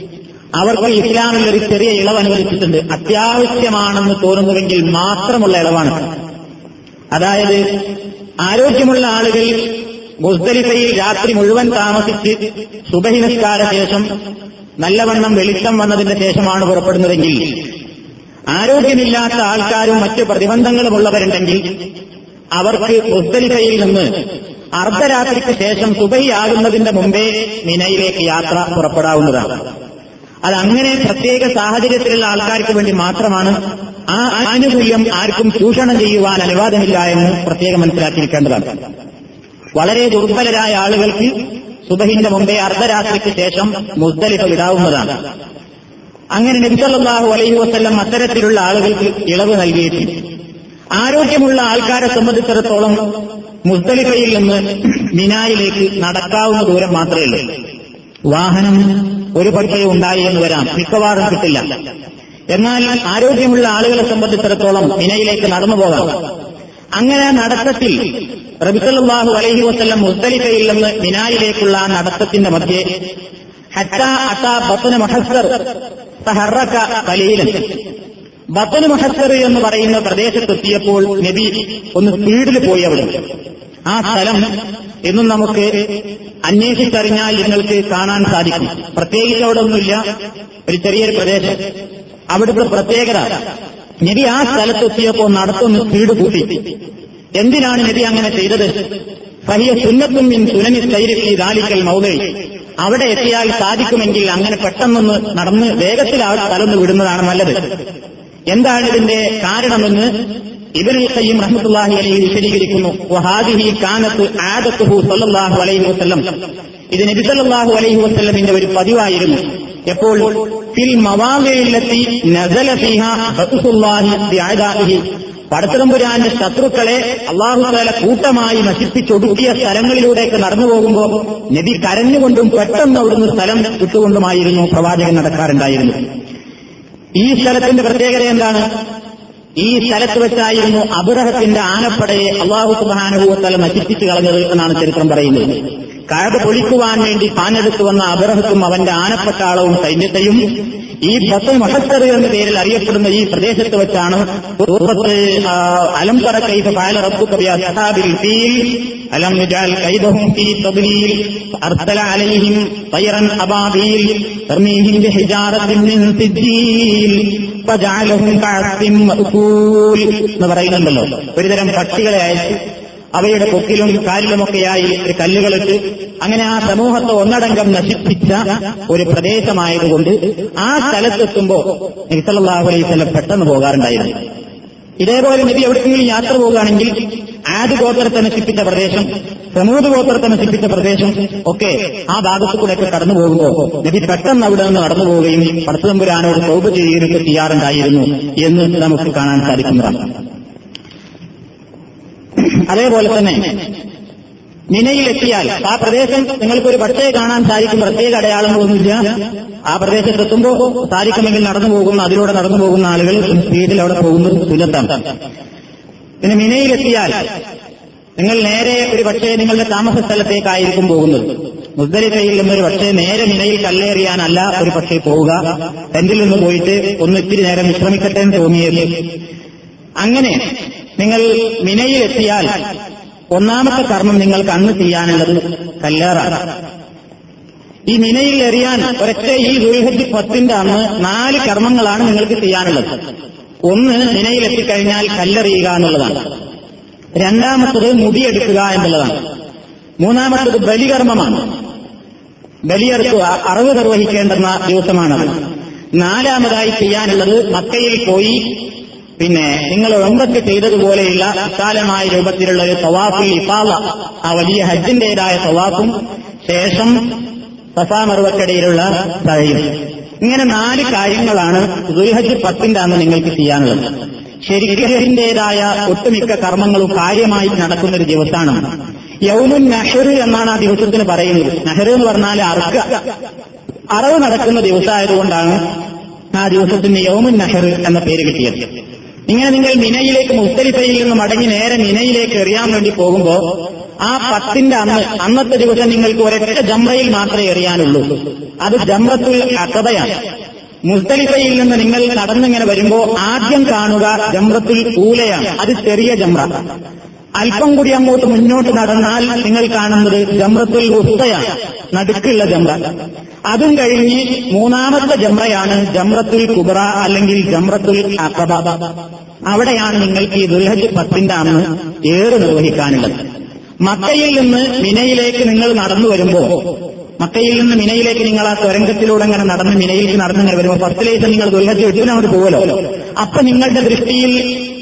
അവർക്ക് ഇസ്ലാമിൽ ഒരു ചെറിയ ഇളവ് അനുവദിച്ചിട്ടുണ്ട്. അത്യാവശ്യമാണെന്ന് തോന്നുന്നുവെങ്കിൽ മാത്രമുള്ള ഇളവാണ്. അതായത് ആരോഗ്യമുള്ള ആളുകൾ മുസ്ദലിഫയിൽ രാത്രി മുഴുവൻ താമസിച്ച് സുബഹി നിസ്കാര ശേഷം നല്ലവണ്ണം വെളിച്ചം വന്നതിന്റെ ശേഷമാണ് പുറപ്പെടുന്നതെങ്കിൽ ആരോഗ്യമില്ലാത്ത ആൾക്കാരും മറ്റ് പ്രതിബന്ധങ്ങളുമുള്ളവരുണ്ടെങ്കിൽ അവർക്ക് മുസ്ദലിഫയിൽ നിന്ന് അർദ്ധരാത്രിക്ക് ശേഷം സുബഹിയാകുന്നതിന്റെ മുമ്പേ മിനയിലേക്ക് യാത്ര പുറപ്പെടാവുന്നതാണ്. അതങ്ങനെ പ്രത്യേക സാഹചര്യത്തിലുള്ള ആൾക്കാർക്ക് വേണ്ടി മാത്രമാണ് ആ ആനുകൂല്യം ആർക്കും ചൂഷണം ചെയ്യുവാൻ അനുവാദമില്ല എന്ന് പ്രത്യേകം മനസ്സിലാക്കിയിരിക്കേണ്ടതാണ്. വളരെ ദുർബലരായ ആളുകൾക്ക് സുബഹിന്റെ മുമ്പേ അർദ്ധരാത്രിക്ക് ശേഷം മുസ്തലിഫ ഇടാവുന്നതാണ് അങ്ങനെ നബിസല്ലാഹു അലൈഹി വസ്ല്ലം അത്തരത്തിലുള്ള ആളുകൾക്ക് ഇളവ് നൽകിയിട്ടുണ്ട്. ആരോഗ്യമുള്ള ആൾക്കാരെ സംബന്ധിച്ചിടത്തോളം മുസ്തലിഫയിൽ നിന്ന് മിനായിലേക്ക് നടക്കാവുന്ന ദൂരം മാത്രമേ ഉള്ളൂ. വാഹനം ഒരു പക്ഷേ ഉണ്ടായി എന്ന് വരാം. മിക്കവാറും കിട്ടില്ല. എന്നാൽ ആരോഗ്യമുള്ള ആളുകളെ സംബന്ധിച്ചിടത്തോളം മിനയിലേക്ക് നടന്നു പോകാം. അങ്ങനെ നടത്തത്തിൽ റബിസല്ലാഹു അലൈഹി വസ്ല്ലം മുസ്തലിഫയിൽ നിന്ന് മിനായിലേക്കുള്ള നടത്തത്തിന്റെ മധ്യേ ബത്തന് മഹസ്സർ എന്ന് പറയുന്ന പ്രദേശത്തെത്തിയപ്പോൾ നബി ഒന്ന് സ്പീഡിൽ പോയി അവിടെ. ആ സ്ഥലം എന്നും നമുക്ക് അന്വേഷിച്ചറിഞ്ഞാൽ നിങ്ങൾക്ക് കാണാൻ സാധിക്കും. പ്രത്യേകിച്ച് അവിടെ ഒന്നുമില്ല. ഒരു ചെറിയൊരു പ്രദേശം. അവിടുത്തെ പ്രത്യേകത നബി ആ സ്ഥലത്തെത്തിയപ്പോ നടത്തൊന്ന് സ്പീഡ് കൂട്ടി. എന്തിനാണ് നബി അങ്ങനെ ചെയ്തത്? സഹിയ സുന്നത്തും മിൻ സുനനി സൈരിഫി ദാലിക്കൽ മൗലൈ അവിടെ എത്തിയാൽ സാധിക്കുമെങ്കിൽ അങ്ങനെ പെട്ടെന്നൊന്ന് നടന്ന് വേഗത്തിൽ ആ സ്ഥലം വിടുന്നതാണ് നല്ലത്. എന്താണ് ഇതിന്റെ കാരണമെന്ന് ഇബനുൽ സയ്യം റഹ്മത്തുള്ളാഹി അലൈഹി വിശദീകരിക്കുന്നു. വഹാദിഹി കാനത്ത് ആദത്തുഹു സല്ലല്ലാഹു അലൈഹി വസല്ലം. ഇത് നബി സല്ലല്ലാഹു അലൈഹി വസല്ലമിന്റെ ഒരു പതിവായിരുന്നു. എപ്പോൾ? ഫിൽ മവാദിയിലെത്തി നസല ശത്രുക്കളെ അള്ളാഹുതാല കൂട്ടമായി നശിപ്പിച്ചൊടുക്കിയ സ്ഥലങ്ങളിലൂടെയൊക്കെ നടന്നു പോകുമ്പോൾ നബി കരഞ്ഞുകൊണ്ടും പെട്ടെന്ന് അവിടുന്ന് സ്ഥലം വിട്ടുകൊണ്ടുമായിരുന്നു പ്രവാചകൻ നടക്കാറുണ്ടായിരുന്നു. ഈ സ്ഥലത്തിന്റെ പ്രത്യേകത എന്താണ്? ഈ സ്ഥലത്ത് വെച്ചായിരുന്നു അബുറഹത്തിന്റെ ആനപ്പടയെ അള്ളാഹു സുബാനുഭവത്തല നശിപ്പിച്ചു കളഞ്ഞത് എന്നാണ് ചരിത്രം പറയുന്നത്. കഴക പൊളിക്കുവാൻ വേണ്ടി പാഞ്ഞെടുത്തു വന്ന അബ്രഹത്തും അവന്റെ ആനപ്പട്ടാളവും സൈന്യത്തെയും ഈ ബത്ത് മഹസ്സർ എന്ന പേരിൽ അറിയപ്പെടുന്ന ഈ പ്രദേശത്ത് വെച്ചാണ് അലംപറ കൈത കൈഫ ഫഅല റബ്ബുക ബി ഫീൽ അലം ഫീ അലൈഹിം എന്ന് പറയുന്നുണ്ടല്ലോ. ഒരുതരം പക്ഷികളെ അയച്ചു. അവയുടെ പൊക്കിലും കാലിലുമൊക്കെയായി ഒരു കല്ലുകളിട്ട് അങ്ങനെ ആ സമൂഹത്തെ ഒന്നടങ്കം നശിപ്പിച്ച ഒരു പ്രദേശമായതുകൊണ്ട് ആ സ്ഥലത്തെത്തുമ്പോ നബിസല്ലാഹു അലൈഹി പെട്ടെന്ന് പോകാറുണ്ടായിരുന്നു. ഇതേപോലെ നബി എവിടെയെങ്കിലും യാത്ര പോകുകയാണെങ്കിൽ ആദ് ഗോത്രത്തെ നശിപ്പിച്ച പ്രദേശം പ്രമോദ് ഗോത്രത്തെ നശിപ്പിച്ച പ്രദേശം ഒക്കെ ആ ഭാഗത്തു കൂടെയൊക്കെ കടന്നു പോകുമ്പോൾ നബി പെട്ടെന്ന് അവിടെ നിന്ന് കടന്നു പോവുകയും പടത്തുതമ്പുരാനോട് സൗബ് ചെയ്യുകയൊക്കെ ചെയ്യാറുണ്ടായിരുന്നു എന്ന് നമുക്ക് കാണാൻ സാധിക്കുന്നതാണ്. അതേപോലെ തന്നെ മിനയിലെത്തിയാൽ ആ പ്രദേശം നിങ്ങൾക്കൊരു പക്ഷേ കാണാൻ സാധിക്കും പ്രത്യേക അടയാളങ്ങളൊന്നുമില്ല. ആ പ്രദേശത്തെത്തുമ്പോൾ സാധിക്കുമെങ്കിൽ നടന്നു പോകുന്ന അതിലൂടെ നടന്നു പോകുന്ന ആളുകൾ സ്പീഡിൽ അവിടെ പോകുന്നത് സുലത്താണ് പിന്നെ മിനയിലെത്തിയാൽ നിങ്ങൾ നേരെ ഒരു പക്ഷേ നിങ്ങളുടെ താമസ സ്ഥലത്തേക്കായിരിക്കും പോകുന്നത്. മുസ്ദലിഫയിൽ നിന്നൊരു പക്ഷേ നേരെ മിനയിൽ കല്ലേറിയാനല്ല ഒരു പക്ഷേ പോവുക. ടെന്റിൽ നിന്ന് പോയിട്ട് ഒന്ന് ഇത്തിരി നേരം വിശ്രമിക്കട്ടെ എന്ന് തോന്നിയത്. അങ്ങനെ നിങ്ങൾ മിനയിലെത്തിയാൽ ഒന്നാമത്തെ കർമ്മം നിങ്ങൾക്ക് അന്ന് ചെയ്യാനുള്ളത് കല്ലേറാണ്. ഈ മിനയിൽ എറിയാൻ ഒരൊറ്റ ഈ ദുൽഹജ് പത്തിന്റെ അന്ന് നാല് കർമ്മങ്ങളാണ് നിങ്ങൾക്ക് ചെയ്യാനുള്ളത്. ഒന്ന് മിനയിലെത്തിക്കഴിഞ്ഞാൽ കല്ലെറിയുക എന്നുള്ളതാണ്. രണ്ടാമത്തത് മുടിയെടുക്കുക എന്നുള്ളതാണ്. മൂന്നാമത്തത് ബലികർമ്മമാണ്. ബലിയെടുക്കുക അറിവ് നിർവഹിക്കേണ്ടുന്ന ദിവസമാണത്. നാലാമതായി ചെയ്യാനുള്ളത് മക്കയിൽ പോയി പിന്നെ നിങ്ങൾ എന്തൊക്കെ ചെയ്തതുപോലെയുള്ള വിശാലമായ രൂപത്തിലുള്ള ഒരു തവാഫിൽ ഇഫാല ആ വലിയ ഹജ്ജിന്റേതായ തവാഫും ശേഷം സഫാമറുവക്കടയിലുള്ള തഴയും ഇങ്ങനെ നാല് കാര്യങ്ങളാണ് ദുൽഹജ് പത്തിന്റെ അന്ന് നിങ്ങൾക്ക് ചെയ്യാനുള്ളത്. ശരിക്കതിന്റേതായ ഒട്ടുമിക്ക കർമ്മങ്ങളും കാര്യമായി നടക്കുന്ന ഒരു ദിവസമാണ്. യൗമുൻ നഹർ എന്നാണ് ആ ദിവസത്തിന് പറയുന്നത്. നഹർ എന്ന് പറഞ്ഞാൽ അറക്ക അറവ് നടക്കുന്ന ദിവസമായതുകൊണ്ടാണ് ആ ദിവസത്തിന് യൗമുൻ നഹർ എന്ന പേര് കിട്ടിയത്. ഇങ്ങനെ നിങ്ങൾ മിനയിലേക്ക് മുസ്തലിഫയിൽ നിന്ന് മടങ്ങി നേരെ മിനയിലേക്ക് എറിയാൻ വേണ്ടി പോകുമ്പോ ആ പത്തിന്റെ അന്ന് അന്നത്തെ ദിവസം നിങ്ങൾക്ക് ഒരൊറ്റ ജംറയിൽ മാത്രമേ എറിയാനുള്ളൂ. അത് ജംറത്തുൽ അക്കബയാണ് മുസ്തലിഫയിൽ നിന്ന് നിങ്ങൾ നടന്നിങ്ങനെ വരുമ്പോ ആദ്യം കാണുക ജംറത്തുൽ ഊലയാണ്. അത് ചെറിയ ജംറ. അല്പം കൂടി അങ്ങോട്ട് മുന്നോട്ട് നടന്നാൽ നിങ്ങൾ കാണുന്നത് ജംറത്തുൽ ഉസ്തയാണ് നടുക്കുള്ള ജമ്ര. അതും കഴിഞ്ഞ് മൂന്നാമത്തെ ജമ്രയാണ് ജംറത്തുൽ കുബ്ര അല്ലെങ്കിൽ ജംറത്തുൽ അക്കബ അവിടെയാണ് നിങ്ങൾക്ക് ഈ ദുൽഹജ് പത്തിന്റെ അന്ന് ഏറ് നിർവഹിക്കാനുള്ളത്. മക്കയിൽ നിന്ന് മിനയിലേക്ക് നിങ്ങൾ നടന്നു വരുമ്പോ മക്കയിൽ നിന്ന് മിനയിലേക്ക് നിങ്ങൾ ആ തുരങ്കത്തിലൂടെ അങ്ങനെ നടന്ന് മിനയിലേക്ക് നടന്നിങ്ങനെ വരുമ്പോൾ ഫസ്റ്റിലേക്ക് നിങ്ങൾ ദുൽഹജ് എട്ടിനോട് പോകലോ അപ്പൊ നിങ്ങളുടെ ദൃഷ്ടിയിൽ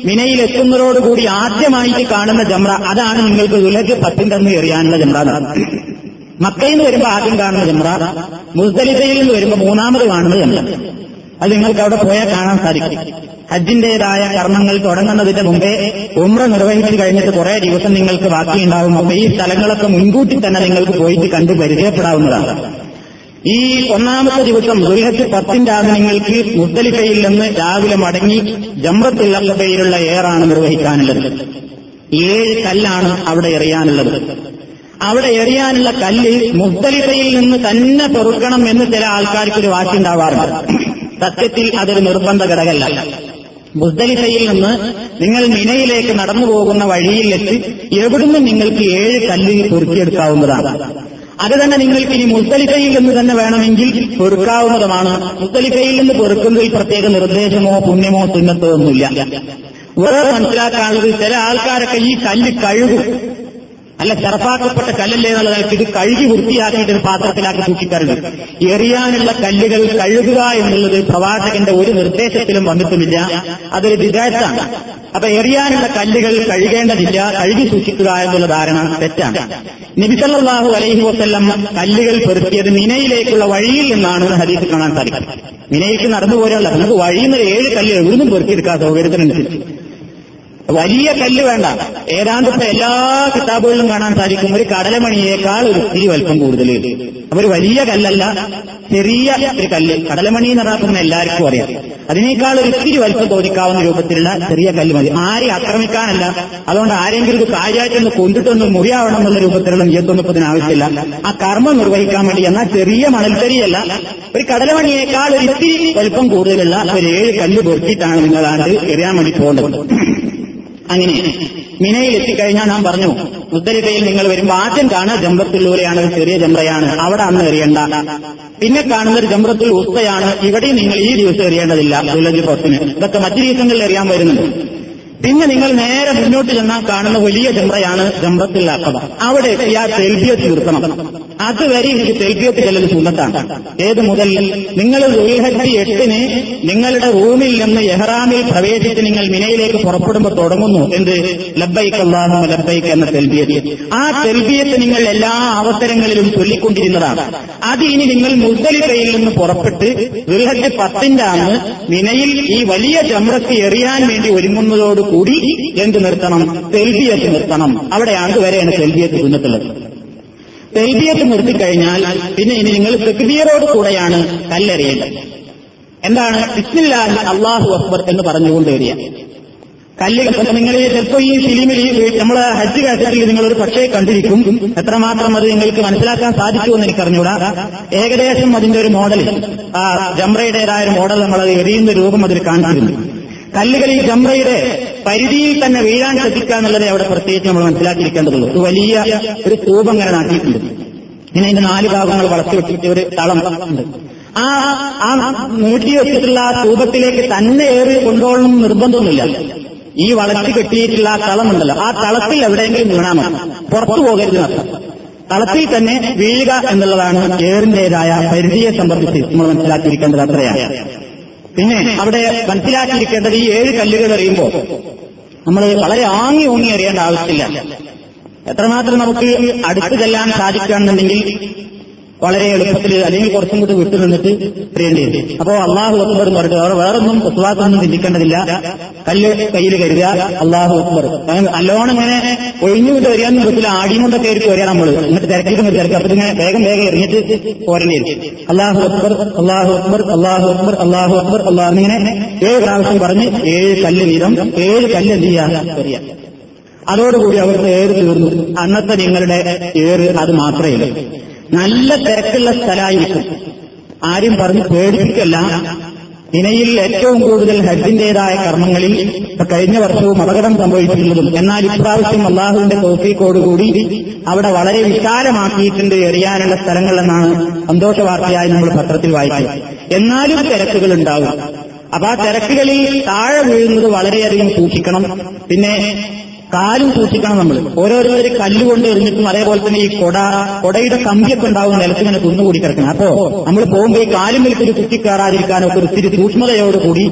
മിനയിൽ എത്തുന്നതോടുകൂടി ആദ്യമായിട്ട് കാണുന്ന ജംറ അതാണ് നിങ്ങൾക്ക് ദുൽഹജ് പത്തിന്റെ അന്ന് എറിയാനുള്ള ജംറ മക്കയിൽ നിന്ന് വരുമ്പോൾ ആദ്യം കാണുന്ന ജംറ മുസ്ദലിഫയിൽ നിന്ന് വരുമ്പോൾ മൂന്നാമത് കാണുന്ന ജംറ. അത് നിങ്ങൾക്ക് അവിടെ പോയാൽ കാണാൻ സാധിക്കും. ഹജ്ജിന്റേതായ കർമ്മങ്ങൾ തുടങ്ങുന്നതിന്റെ മുമ്പേ ഉമ്ര നിർവഹിച്ചു കഴിഞ്ഞിട്ട് കുറെ ദിവസം നിങ്ങൾക്ക് ബാക്കിയുണ്ടാവും. അപ്പൊ ഈ സ്ഥലങ്ങളൊക്കെ മുൻകൂട്ടി തന്നെ നിങ്ങൾക്ക് പോയിട്ട് കണ്ട് പരിചയപ്പെടാവുന്നതാണ്. ഈ ഒന്നാമത്തെ ദിവസം ദുരിഹത്ത് പത്തിന്റെ ആദനങ്ങൾക്ക് നിങ്ങൾക്ക് മുസ്ദലിഫയിൽ നിന്ന് രാവിലെ മടങ്ങി ജമ്രത്തുള്ള പേരുള്ള ഏറാണ് നിർവഹിക്കാനുള്ളത്. ഏഴ് കല്ലാണ് അവിടെ എറിയാനുള്ളത്. അവിടെ എറിയാനുള്ള കല്ല് മുസ്ദലിഫയിൽ നിന്ന് തന്നെ പെറുക്കണം എന്ന് ചില ആൾക്കാർക്ക് ഒരു വാക്കുണ്ടാവാറുണ്ട്. സത്യത്തിൽ അതൊരു നിർബന്ധ ഘടകല്ല മുസ്ദലിഫയിൽ നിന്ന് നിങ്ങൾ മിനയിലേക്ക് നടന്നു പോകുന്ന വഴിയിൽ വെച്ച് എവിടുന്ന് നിങ്ങൾക്ക് ഏഴ് കല്ല് പൊറുക്കിയെടുക്കാവുന്നതാണ് അത് തന്നെ നിങ്ങൾക്ക് ഇനി മുസ്തലിഫയിൽ നിന്ന് തന്നെ വേണമെങ്കിൽ പൊറുക്കാവുന്നതുമാണ്. മുസ്തലിഫയിൽ നിന്ന് പൊറുക്കുന്നതിൽ പ്രത്യേക നിർദ്ദേശമോ പുണ്യമോ സുന്നത്തോ ഒന്നുമില്ല. വേറെ മനസ്സിലാക്കാനുള്ളത് ചില ആൾക്കാരൊക്കെ ഈ കല്ല് കഴുകും. അല്ല ചെറുപ്പാക്കപ്പെട്ട കല്ലല്ലേ എന്നുള്ളതായിട്ട് ഇത് കഴുകി വൃത്തിയാക്കിയിട്ട് ഒരു പാത്രത്തിലാക്കി സൂക്ഷിക്കാറുണ്ട്. എറിയാനുള്ള കല്ലുകൾ കഴുകുക എന്നുള്ളത് പ്രവാചകന്റെ ഒരു നിർദ്ദേശത്തിലും വന്നിട്ടുമില്ല. അതൊരു വിദേശത്താണ് അപ്പൊ എറിയാനുള്ള കല്ലുകൾ കഴുകേണ്ടതില്ല കഴുകി സൂക്ഷിക്കുക എന്നുള്ള ധാരണ തെറ്റാണ്. നിബിസല്ലാഹു അലൈഹി വസ്ല്ലം കല്ലുകൾ പെറുക്കിയത് മിനയിലേക്കുള്ള വഴിയിൽ നിന്നാണ് ഹദീസ് കാണാൻ സാധിക്കുന്നത് മിനയിലേക്ക് നടന്നു പോലെയുള്ള നമുക്ക് വഴിയിൽ നിന്ന് ഏഴ് കല്ല് എവിടുന്നും പെറുക്കിയെടുക്കാൻ സൗകര്യത്തിനനുസരിച്ച് വലിയ കല്ല് വേണ്ട. ഏതാണ്ട് ഇപ്പൊ എല്ലാ കിതാബുകളിലും കാണാൻ സാധിക്കും. ഒരു കടലമണിയേക്കാൾ ഒരു ഇത്തിരി വലിപ്പം കൂടുതൽ അപ്പൊ ഒരു വലിയ കല്ലല്ല. ചെറിയ ഒരു കല്ല്. കടലമണി എന്ന് പറഞ്ഞാൽ എല്ലാവർക്കും അറിയാം. അതിനേക്കാൾ ഒരു ഇത്തിരി വലിപ്പം തോന്നിക്കാവുന്ന രൂപത്തിലുള്ള ചെറിയ കല്ല് മതി. ആരെ ആക്രമിക്കാനല്ല. അതുകൊണ്ട് ആരെങ്കിലും ഇത് കാര്യമായിട്ടൊന്ന് കൊണ്ടിട്ടൊന്ന് മുറിയാവണം എന്നുള്ള രൂപത്തിലുള്ള നിയത്തൊന്നും ആവശ്യമില്ല ആ കർമ്മം നിർവഹിക്കാൻ വേണ്ടി എന്നാൽ ചെറിയ മണൽത്തരിയല്ല. ഒരു കടലമണിയേക്കാൾ ഒരു ഇത്തിരി വലിപ്പം കൂടുതലുള്ള ഒരു ഏഴ് കല്ല് പൊറുക്കിയിട്ടാണ് നിങ്ങളാണ്ട് എറിയാൻ വേണ്ടി പോകേണ്ടത്. അങ്ങനെ മിനയിൽ എത്തിക്കഴിഞ്ഞാൽ ഞാൻ പറഞ്ഞു മുസ്തലിഫയിൽ നിങ്ങൾ വരുമ്പോൾ ആദ്യം കാണുക ജംറത്തുള്ളൂരെയാണ് ഒരു ചെറിയ ജംറയാണ്. അവിടെ അന്ന് എറിയണ്ട. പിന്നെ കാണുന്ന ഒരു ജംറത്തുൽ ഉസ്തയാണ്. ഇവിടെയും നിങ്ങൾ ഈ ദിവസം എറിയേണ്ടതില്ല ദുലജ് പത്തിന്. ഇതൊക്കെ മറ്റു ദിവസങ്ങളിൽ എറിയാൻ വരുന്നുണ്ട്. പിന്നെ നിങ്ങൾ നേരെ മുന്നോട്ട് ചെന്നാൽ കാണുന്ന വലിയ ജംറയാണ് ജംറത്തിൽ അക്കബ അവിടെ ആ തെൽബിയത്ത് നിർത്തണം. അതുവരെ എനിക്ക് തെൽബിയത്ത് ചെല്ലൽ സുന്നത്താണ്. ഏത് മുതൽ? നിങ്ങൾ ദുൽഹജ്ജ് എട്ടിന് നിങ്ങളുടെ റൂമിൽ നിന്ന് എഹ്റാമിൽ പ്രവേശിച്ച് നിങ്ങൾ മിനയിലേക്ക് പുറപ്പെടുമ്പോൾ തുടങ്ങുന്നു. എന്ത്? ലബൈക്ക് അള്ളാഹു ലബൈക്ക് എന്ന തെൽബിയത്ത്. ആ തെൽബിയത്ത് നിങ്ങൾ എല്ലാ അവസരങ്ങളിലും ചൊല്ലിക്കൊണ്ടിരുന്നതാണ്. അത് ഇനി നിങ്ങൾ മുസ്ദലിഫയിൽ നിന്ന് പുറപ്പെട്ട് ദുൽഹജ് പത്തിന്റെ അന്ന് മിനയിൽ ഈ വലിയ ജംറക്ക് എറിയാൻ വേണ്ടി ഒരുങ്ങുന്നതോട് കൂടി എന്ത് നിർത്തണം? തെൽബിയത്ത് നിർത്തണം. അവിടെയാണ് വരെയാണ് തെൽബിയത്ത് സുന്നത്തുള്ളത് തെൽബിയത്ത് നിർത്തിക്കഴിഞ്ഞാൽ പിന്നെ ഇനി നിങ്ങൾ തെക്ബീറോട് കൂടെയാണ് കല്ലെറിയേണ്ടത്. എന്താണ്? ഇസ്മില്ലാഹി അള്ളാഹു അക്ബർ എന്ന് പറഞ്ഞുകൊണ്ട് വരിക. കല്ല് നിങ്ങൾ ചിലപ്പോൾ ഈ ഫിലിമിൽ നമ്മളെ ഹജ്ജ് കാഴ്ചയിൽ നിങ്ങൾ ഒരു പക്ഷേ കണ്ടിരിക്കും. എത്രമാത്രം അത് നിങ്ങൾക്ക് മനസ്സിലാക്കാൻ സാധിക്കുമെന്ന് എനിക്കറിഞ്ഞൂടാ. ഏകദേശം അതിന്റെ ഒരു മോഡൽ ആ ജംറയുടേതായ മോഡൽ നമ്മൾ എറിയുന്ന രൂപം അതിൽ കാണിച്ചിരുന്നു. കല്ലുകൾ ഈ ജംറയുടെ പരിധിയിൽ തന്നെ വീഴാൻ ശ്രദ്ധിക്കുക എന്നുള്ളത് അവിടെ പ്രത്യേകിച്ച് നമ്മൾ മനസ്സിലാക്കിയിരിക്കേണ്ടതുള്ളൂ. ഒരു വലിയ ഒരു സ്തൂപം അങ്ങനെ നാട്ടിയിട്ടുണ്ട്. ഇങ്ങനെ അതിന്റെ നാല് ഭാഗങ്ങൾ വളർത്തി വെച്ചിട്ട് ഒരു തളം ഉണ്ട്. ആ ആ നീട്ടി വെച്ചിട്ടുള്ള ആ സ്തൂപത്തിലേക്ക് തന്നെ ഏറി കൊണ്ടുപോകണം നിർബന്ധമൊന്നുമില്ല. ഈ വളർത്തി കെട്ടിയിട്ടുള്ള ആ തളമുണ്ടല്ലോ ആ തളത്തിൽ എവിടെയെങ്കിലും വീണാമോ പുറത്തു പോകരുത് നഷ്ടം തളത്തിൽ തന്നെ വീഴുക എന്നുള്ളതാണ് ഏറിന്റേതായ പരിധിയെ സംബന്ധിച്ച് നമ്മൾ മനസ്സിലാക്കിയിരിക്കേണ്ടത് അത്രയാണ്. പിന്നെ അവിടെ മനസ്സിലാക്കിയിരിക്കേണ്ടത് ഈ ഏഴ് കല്ലുകൾ എറിയുമ്പോൾ നമ്മൾ വളരെ ആങ്ങി ഊങ്ങി എറിയേണ്ട ആവശ്യമില്ല. എത്രമാത്രം നമുക്ക് അടുത്ത് ചെല്ലാൻ സാധിക്കുകയാണെന്നുണ്ടെങ്കിൽ വളരെ എളുപ്പത്തിൽ അല്ലെങ്കിൽ കുറച്ചും കൂടി വിട്ടു നിന്നിട്ട് എറിയേണ്ടി വരും അപ്പോ അള്ളാഹു അക്ബർ എന്ന് പറഞ്ഞിട്ട് അവർ വേറൊന്നും ഒത്തുവാക്കൊന്നും ചിന്തിക്കേണ്ടതില്ല. കല്ല് കയ്യിൽ കരുതുക അള്ളാഹു അക്ബർ. നല്ലോണം ഇങ്ങനെ ഒഴിഞ്ഞുവിട്ട് എറിയാൻ പറ്റില്ല ആടിയും കൊണ്ടൊക്കെ ആയിരിക്കും വരിക നമ്മൾ. എന്നിട്ട് തിരക്കിട്ട് തിരക്ക്. അപ്പൊ ഇങ്ങനെ വേഗം വേഗം എറിഞ്ഞിട്ട് പോരേണ്ടി വരും. അള്ളാഹു അക്ബർ അള്ളാഹു അക്ബർ അള്ളാഹു അക്ബർ അള്ളാഹു അക്ബർ അള്ളാഹു ഇങ്ങനെ ഏഴ് പ്രാവശ്യം പറഞ്ഞ് ഏഴ് കല്ല് വീതം ഏഴ് കല്ല് എന്ത് ചെയ്യാ എറിയാം അതോടുകൂടി അവർക്ക് ഏറ് തീർന്നു. അന്നത്തെ നിങ്ങളുടെ ഏറ് അത് മാത്രമേ നല്ല തിരക്കുള്ള സ്ഥലമായിരിക്കും. ആരും പറഞ്ഞ് പേടിപ്പിക്കല്ല. ഇനയിൽ ഏറ്റവും കൂടുതൽ ഹജ്ജിന്റേതായ കർമ്മങ്ങളിൽ കഴിഞ്ഞ വർഷവും അപകടം സംഭവിച്ചിരുന്നതും എന്നാൽ ഇപ്രാവശ്യം അള്ളാഹുവിന്റെ തോഫീക്കോടുകൂടി അവിടെ വളരെ വിശാലമാക്കിയിട്ടുണ്ട് എറിയാനുള്ള സ്ഥലങ്ങളെന്നാണ് സന്തോഷ വാർത്തയായി നമ്മൾ പത്രത്തിൽ വായിച്ചത്. എന്നാലും തിരക്കുകൾ ഉണ്ടാവും അപ്പൊ ആ തിരക്കുകളിൽ താഴെ വീഴുന്നത് വളരെയധികം സൂക്ഷിക്കണം. പിന്നെ കാലും സൂക്ഷിക്കണം നമ്മൾ ഓരോരുത്തർ കല്ലുകൊണ്ട് എറിഞ്ഞിട്ടും അതേപോലെ തന്നെ ഈ കൊട കൊടയുടെ കമ്പിയൊക്കെ ഉണ്ടാവും നിലത്തിങ്ങനെ കുന്നുകൂടി കിടക്കണം അപ്പോ നമ്മൾ പോകുമ്പോൾ ഈ കാലും വലിച്ചൊരു ഒരു ഒത്തിരി സൂക്ഷ്മതയോടുകൂടി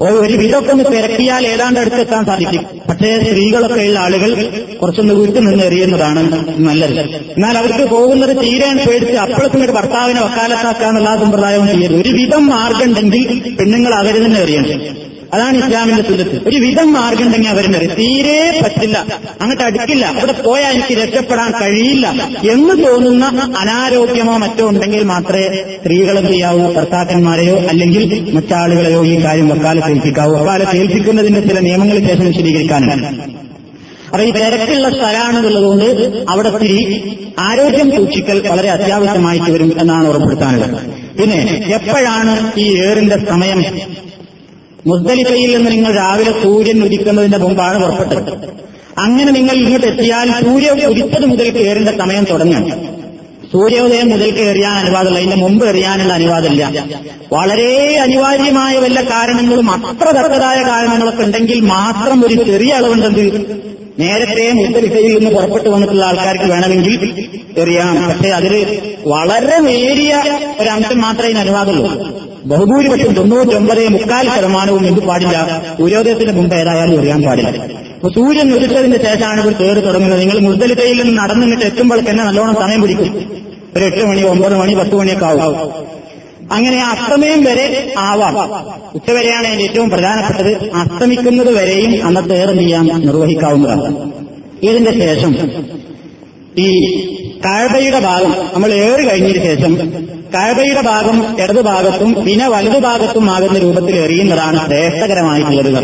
ഒരു വിധമൊക്കെ ഒന്ന് തിരക്കിയാൽ ഏതാണ്ട് അടുത്തെത്താൻ സാധിക്കും. പക്ഷേ സ്ത്രീകളൊക്കെ ഉള്ള ആളുകൾ കുറച്ചൊന്ന് വീട്ടിൽ നിന്ന് എറിയുന്നതാണ് നല്ലത്. എന്നാൽ അവർക്ക് പോകുന്നത് തീരാൻ പേടിച്ച് അപ്പോഴത്തിനൊരു ഭർത്താവിനെ വക്കാലത്താക്കാന്നുള്ള സമ്പ്രദായവും ചെയ്യരുത്. ഒരു വിധം മാർഗം ഉണ്ടെങ്കിൽ പെണ്ണുങ്ങൾ അവരിൽ തന്നെ എറിയണം. അതാണ് ഇസ്ലാമിന്റെ സുന്നത്ത്. ഒരു വിധം മാർഗം ഉണ്ടെങ്കിൽ അവരിനറിയും തീരെ പറ്റില്ല. അങ്ങോട്ട് അടുക്കില്ല. അവിടെ പോയാൽ എനിക്ക് രക്ഷപ്പെടാൻ കഴിയില്ല. എന്ന് തോന്നുന്ന അനാരോഗ്യമോ മറ്റോ ഉണ്ടെങ്കിൽ മാത്രമേ സ്ത്രീകൾ എന്ത് ചെയ്യാവൂ? ഭർത്താക്കന്മാരെയോ അല്ലെങ്കിൽ മറ്റാളുകളെയോ ഈ കാര്യം വക്കാലത്ത് ഏൽപ്പിക്കാവൂ. വക്കാലത്ത് ഏൽപ്പിക്കുന്നതിന്റെ ചില നിയമങ്ങൾ ശേഷം വിശദീകരിക്കാനുണ്ട് അപ്പൊ ഈ തിരക്കുള്ള സ്ഥലമാണെന്നുള്ളതുകൊണ്ട് അവിടെ തിരി ആരോഗ്യം സൂക്ഷിക്കൽ വളരെ അത്യാവശ്യമായിട്ട് വരും എന്നാണ് ഉറപ്പെടുത്താനുള്ളത് പിന്നെ എപ്പോഴാണ് ഈ ഏറിന്റെ സമയം? മുസ്ദലിഫയിൽ നിന്ന് നിങ്ങൾ രാവിലെ സൂര്യൻ ഉദിക്കുന്നതിന്റെ മുമ്പാണ് പുറപ്പെട്ടത്. അങ്ങനെ നിങ്ങൾ ഇങ്ങോട്ട് എത്തിയാൽ സൂര്യൻ ഉദിച്ചത് മുതൽ കയറിന്റെ സമയം തുടങ്ങും. സൂര്യോദയം മുതൽ കയറിയാൻ അനുവാദമില്ല. അതിന്റെ മുമ്പ് എറിയാനുള്ള അനുവാദമില്ല. വളരെ അനിവാര്യമായ വല്ല കാരണങ്ങളും അത്ര തക്കതായ കാരണങ്ങളൊക്കെ ഉണ്ടെങ്കിൽ മാത്രം ഒരു ചെറിയ അളവുണ്ടെങ്കിൽ നേരത്തെ മുസ്തലിഫയിൽ നിന്ന് പുറപ്പെട്ടു വന്നിട്ടുള്ള ആൾക്കാർക്ക് വേണമെങ്കിൽ എറിയാം. പക്ഷെ അതിൽ വളരെ നേരിയ ഒരു അംശം മാത്രമേ ഇതിന് അനുവാദമുള്ളൂ. ബഹുഭൂരിപക്ഷം തൊണ്ണൂറ്റൊമ്പത് മുക്കാൽ ശതമാനവും എന്ത് പാടില്ല. സൂര്യോദയത്തിന് മുമ്പ് ഏതായാലും എറിയാൻ പാടില്ല. അപ്പൊ സൂര്യൻ ഉദിച്ചതിന് ശേഷമാണ് ഇവർ കയറി തുടങ്ങുന്നത്. നിങ്ങൾ മുസ്തലിഫയിൽ നിന്ന് നടന്നിട്ട് എത്തുമ്പോൾ തന്നെ നല്ലോണം സമയം പിടിക്കും. ഒരു എട്ട് മണി ഒമ്പത് മണി പത്ത് മണിയൊക്കെ ആവും. അങ്ങനെ അസ്തമയം വരെ ആവാം. ഉച്ചവരെയാണ് അതിന്റെ ഏറ്റവും പ്രധാനപ്പെട്ടത്. അസ്തമിക്കുന്നത് വരെയും അന്നത്തെ ഏറെ ചെയ്യാൻ നിർവഹിക്കാവുന്നതാണ്. ഇതിന്റെ ശേഷം ഈ കഴബയുടെ ഭാഗം നമ്മൾ ഏറി കഴിഞ്ഞതിന് ശേഷം കഴബയുടെ ഭാഗം ഇടതു ഭാഗത്തും പിന്നെ വലതു ഭാഗത്തും ആകുന്ന രൂപത്തിൽ എറിയുന്നതാണ് ശ്രേഷ്ഠകരമായിട്ടുള്ളത്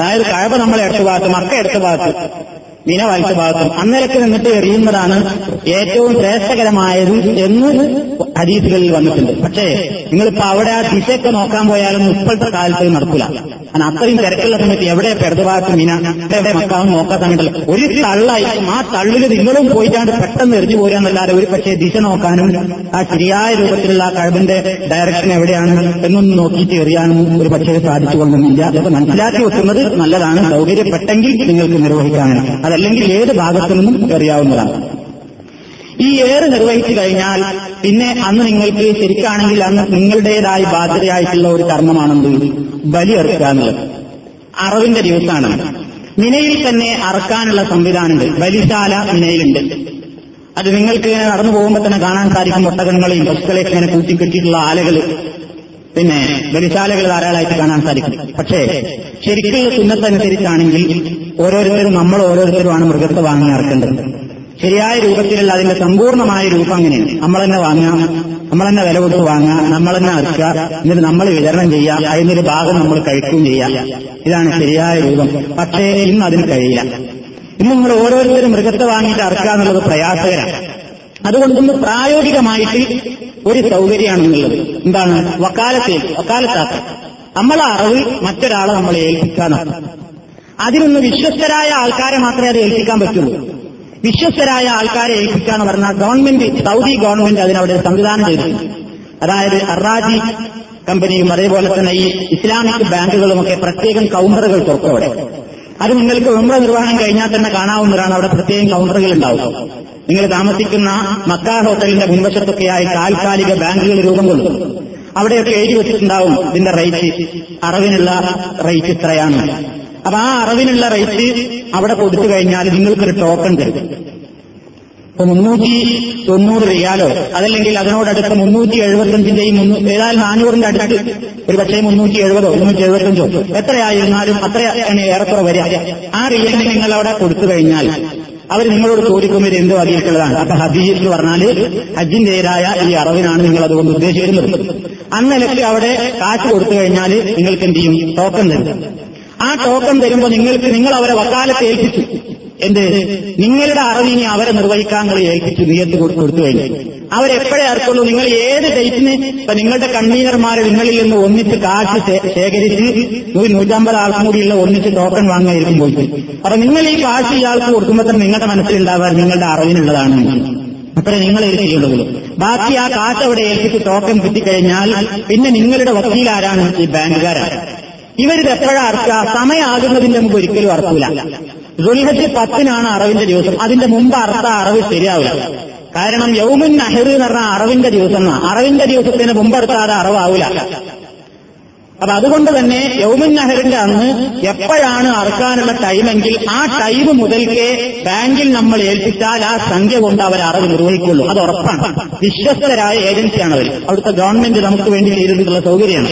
അതായത് കഴബ നമ്മൾ ഇടത്ത് ഭാഗത്ത് മക്ക ഇടത്ത് ഭാഗത്ത് മിന വലത്ത് ഭാഗത്തും. അന്നേരത്തിൽ നിന്നിട്ട് എറിയുന്നതാണ് ഏറ്റവും ശ്രേഷ്ഠകരമായത് എന്ന് ഹദീസുകളിൽ വന്നിട്ടുണ്ട്. പക്ഷേ നിങ്ങളിപ്പോ അവിടെ ആ ദിശയൊക്കെ നോക്കാൻ പോയാലും ഇപ്പോഴത്തെ കാലത്ത് നടക്കില്ല അത്രയും തിരക്കുള്ള സമയത്ത് എവിടെ പെടുതുഭാഗത്ത് മീന? എവിടെ മക്കാവും നോക്കാൻ സമയത്തല്ല ഒരു തള്ളായി ആ തള്ളിൽ നിങ്ങളും പോയിട്ടാണ്ട് പെട്ടെന്ന് എറിഞ്ഞു പോരാന്നല്ലാതെ ഒരു പക്ഷേ ദിശ നോക്കാനും ആ ശരിയായ രൂപത്തിലുള്ള ആ കഴിവിന്റെ ഡയറക്ഷൻ എവിടെയാണ് എന്നൊന്നും നോക്കിയിട്ട് എറിയാനും ഒരു പക്ഷേ സാധിച്ചു കൊള്ളുന്നില്ല. അതൊക്കെ മനസ്സിലാക്കി വെക്കുന്നത് നല്ലതാണ്. സൗകര്യപ്പെട്ടെങ്കിൽ നിങ്ങൾക്ക് നിർവഹിക്കാനാണ്. അതല്ലെങ്കിൽ ഏത് ഭാഗത്തു നിന്നും എറിയാവുന്നതാണ്. ഈ ഏറ് നിർവഹിച്ചു കഴിഞ്ഞാൽ പിന്നെ അന്ന് നിങ്ങൾക്ക് ശരിക്കാണെങ്കിൽ അന്ന് നിങ്ങളുടേതായി ബാധ്യതയായിട്ടുള്ള ഒരു കർമ്മമാണെന്ത്? ബലി എന്നുള്ളത്. അറവിന്റെ ദിവസമാണ് മിനയിൽ തന്നെ അറക്കാനുള്ള സംവിധാനമുണ്ട്. ബലിശാല മിനയിലുണ്ട്. അത് നിങ്ങൾക്ക് ഇങ്ങനെ നടന്നു പോകുമ്പോൾ തന്നെ കാണാൻ സാധിക്കും. ഒട്ടകങ്ങളെയും പശുക്കളെയൊക്കെ ഇങ്ങനെ കൂട്ടിക്കെട്ടിയിട്ടുള്ള ആലകൾ പിന്നെ ബലിശാലകൾ ധാരാളമായിട്ട് കാണാൻ സാധിക്കും. പക്ഷേ ശരിക്കുള്ള സുന്നത്തനുസരിച്ചാണെങ്കിൽ ഓരോരുത്തരും നമ്മൾ ഓരോരുത്തരുമാണ് മൃഗത്തെ വാങ്ങി ഇറക്കേണ്ടത് ശരിയായ രൂപത്തിലുള്ള അതിന്റെ സമ്പൂർണമായ രൂപം അങ്ങനെയാണ് നമ്മൾ തന്നെ വാങ്ങാം നമ്മൾ തന്നെ വില കൊടുത്ത് വാങ്ങാം നമ്മൾ തന്നെ അറുക്കുക എന്നിട്ട് നമ്മൾ വിതരണം ചെയ്യാം അതിനൊരു ഭാഗം നമ്മൾ കഴിക്കുകയും ചെയ്യാം ഇതാണ് ശരിയായ രൂപം. പക്ഷേ ഇന്ന് അതിന് കഴിയില്ല. ഇന്ന് നിങ്ങൾ ഓരോരുത്തരും മൃഗത്തെ വാങ്ങിയിട്ട് അറുക്കുക എന്നുള്ളത് പ്രയാസകരാണ്. അതുകൊണ്ടൊന്ന് പ്രായോഗികമായിട്ട് ഒരു സൗകര്യമാണെന്നുള്ളത് എന്താണ്? വക്കാലത്തിൽ വക്കാലത്താക്ക നമ്മളെ അറിവ് മറ്റൊരാളെ നമ്മൾ ഏൽപ്പിക്കാനാണ് അതിനൊന്ന് വിശ്വസ്തരായ ആൾക്കാരെ മാത്രമേ അത് ഏൽപ്പിക്കാൻ പറ്റുള്ളൂ. വിശ്വസ്തരായ ആൾക്കാരെ ഏൽപ്പിക്കാന്ന് പറഞ്ഞാൽ ഗവൺമെന്റ് സൗദി ഗവൺമെന്റ് അതിനവിടെ സംവിധാനം ചെയ്തു. അതായത് അറാജി കമ്പനിയും അതേപോലെ തന്നെ ഈ ഇസ്ലാമിക് ബാങ്കുകളുമൊക്കെ പ്രത്യേകം കൗണ്ടറുകൾ തുറക്കും അവിടെ. അത് നിങ്ങൾക്ക് ഉമ്ര നിർവഹണം കഴിഞ്ഞാൽ തന്നെ കാണാവുന്നതാണ് അവിടെ പ്രത്യേകം കൗണ്ടറുകൾ ഉണ്ടാവും. നിങ്ങൾ താമസിക്കുന്ന മക്ക ഹോട്ടലിന്റെ മുൻവശത്തൊക്കെയായി താൽക്കാലിക ബാങ്കുകൾ രൂപം കൊള്ളും. അവിടെയൊക്കെ എഴുതി വെച്ചിട്ടുണ്ടാവും ഇതിന്റെ റേറ്റ്. അറവിനുള്ള റേറ്റ് ഇത്രയാണ്. അപ്പൊ ആ അറവിനുള്ള റേറ്റ് അവിടെ കൊടുത്തു കഴിഞ്ഞാൽ നിങ്ങൾക്കൊരു ടോക്കൺ തരും ഇപ്പൊ മുന്നൂറ്റി തൊണ്ണൂറ് റിയാലോ അതല്ലെങ്കിൽ അതിനോടടുത്ത മുന്നൂറ്റി എഴുപത്തഞ്ചിന്റെയും ഏതായാലും നാനൂറിന്റെ അടുത്ത് ഒരു പക്ഷേ മുന്നൂറ്റി എഴുപതോ മുന്നൂറ്റി എഴുപത്തഞ്ചോ എത്രയായിരുന്നാലും അത്രയാണ് ഏറെക്കുറെ വരിക. ആ റിയലിന് നിങ്ങൾ അവിടെ കൊടുത്തു കഴിഞ്ഞാൽ അവർ നിങ്ങളോട് ചോദിക്കുമ്പോൾ എന്ത് വകയിട്ടുള്ളതാണ്? അപ്പൊ ഹദീസ് എന്ന് പറഞ്ഞാൽ ഹജ്ജിന്റേതായ ഈ അറവിനാണ് നിങ്ങൾ അതുകൊണ്ട് ഉദ്ദേശിക്കുന്നത്. അന്നലക്ക് അവിടെ കാശ് കൊടുത്തു കഴിഞ്ഞാൽ നിങ്ങൾക്ക് എന്ത് ചെയ്യും? ടോക്കൺ തരും. ആ ടോക്കൺ തരുമ്പോൾ നിങ്ങൾക്ക് നിങ്ങൾ അവരെ വക്കാലത്ത് ഏൽപ്പിച്ചു. എന്ത്? നിങ്ങളുടെ അറിവിനെ അവരെ നിർവഹിക്കാൻ നിങ്ങൾ ഏൽപ്പിച്ചു നീയത്ത് കൊടുത്തു കഴിഞ്ഞു. അവരെപ്പോഴേ അർക്കുള്ളൂ നിങ്ങൾ ഏത് ഡേറ്റിന് ഇപ്പൊ നിങ്ങളുടെ കൺവീനർമാർ നിങ്ങളിൽ നിന്ന് ഒന്നിച്ച് കാശ് ശേഖരിച്ച് ഒരു നൂറ്റമ്പത് ആൾക്കും കൂടിയുള്ള ഒന്നിച്ച് ടോക്കൺ വാങ്ങായിരിക്കും പോയി അപ്പൊ നിങ്ങൾ ഈ കാശ് ഇയാൾക്ക് കൊടുക്കുമ്പോൾ തന്നെ നിങ്ങളുടെ മനസ്സിലുണ്ടാവാൻ നിങ്ങളുടെ അറിവിനുള്ളതാണ്. അത്രേ നിങ്ങൾ എഴുതിയുള്ളൂ ബാക്കി ആ കാശ് അവിടെ ഏൽപ്പിച്ച് ടോക്കൺ കിട്ടിക്കഴിഞ്ഞാൽ പിന്നെ നിങ്ങളുടെ വക്കീലാരാണ്? ഈ ബാങ്കുകാരാണ്. ഇവരിത് എപ്പോഴാ അർക്കുക സമയാകുന്നതിന്റെ മുമ്പ് ഒരിക്കലും അർക്കൂല. ദുൽഹജ് പത്തിനാണ് അറവിന്റെ ദിവസം. അതിന്റെ മുമ്പ് അർത്ഥ അറവ് ശരിയാവില്ല. കാരണം യൗമുൻ നഹർ എന്ന് പറഞ്ഞ അറവിന്റെ ദിവസം അറവിന്റെ ദിവസത്തിന് മുമ്പ് അർത്ഥാതെ അറവാവില്ല അപ്പൊ അതുകൊണ്ട് തന്നെ യൗമുൻ നഹറിന്റെ അന്ന് എപ്പോഴാണ് അറക്കാനുള്ള ടൈമെങ്കിൽ ആ ടൈം മുതൽക്കേ ബാങ്കിൽ നമ്മൾ ഏൽപ്പിച്ചാൽ ആ സംഖ്യ കൊണ്ട് അവർ അറിവ് നിർവഹിക്കുള്ളൂ. അത് ഉറപ്പാണ്. വിശ്വസ്തരായ ഏജൻസിയാണ് അവർ അവിടുത്തെ ഗവൺമെന്റ് നമുക്ക് വേണ്ടി ചെയ്തിട്ടുള്ള സൗകര്യമാണ്.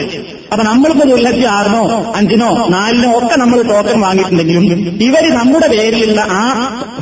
അപ്പൊ നമ്മളിപ്പോ ലക്ഷത്തി ആറിനോ അഞ്ചിനോ നാലിനോ ഒക്കെ നമ്മൾ ടോക്കൺ വാങ്ങിയിട്ടുണ്ടെങ്കിലും ഇവർ നമ്മുടെ പേരിലുള്ള ആ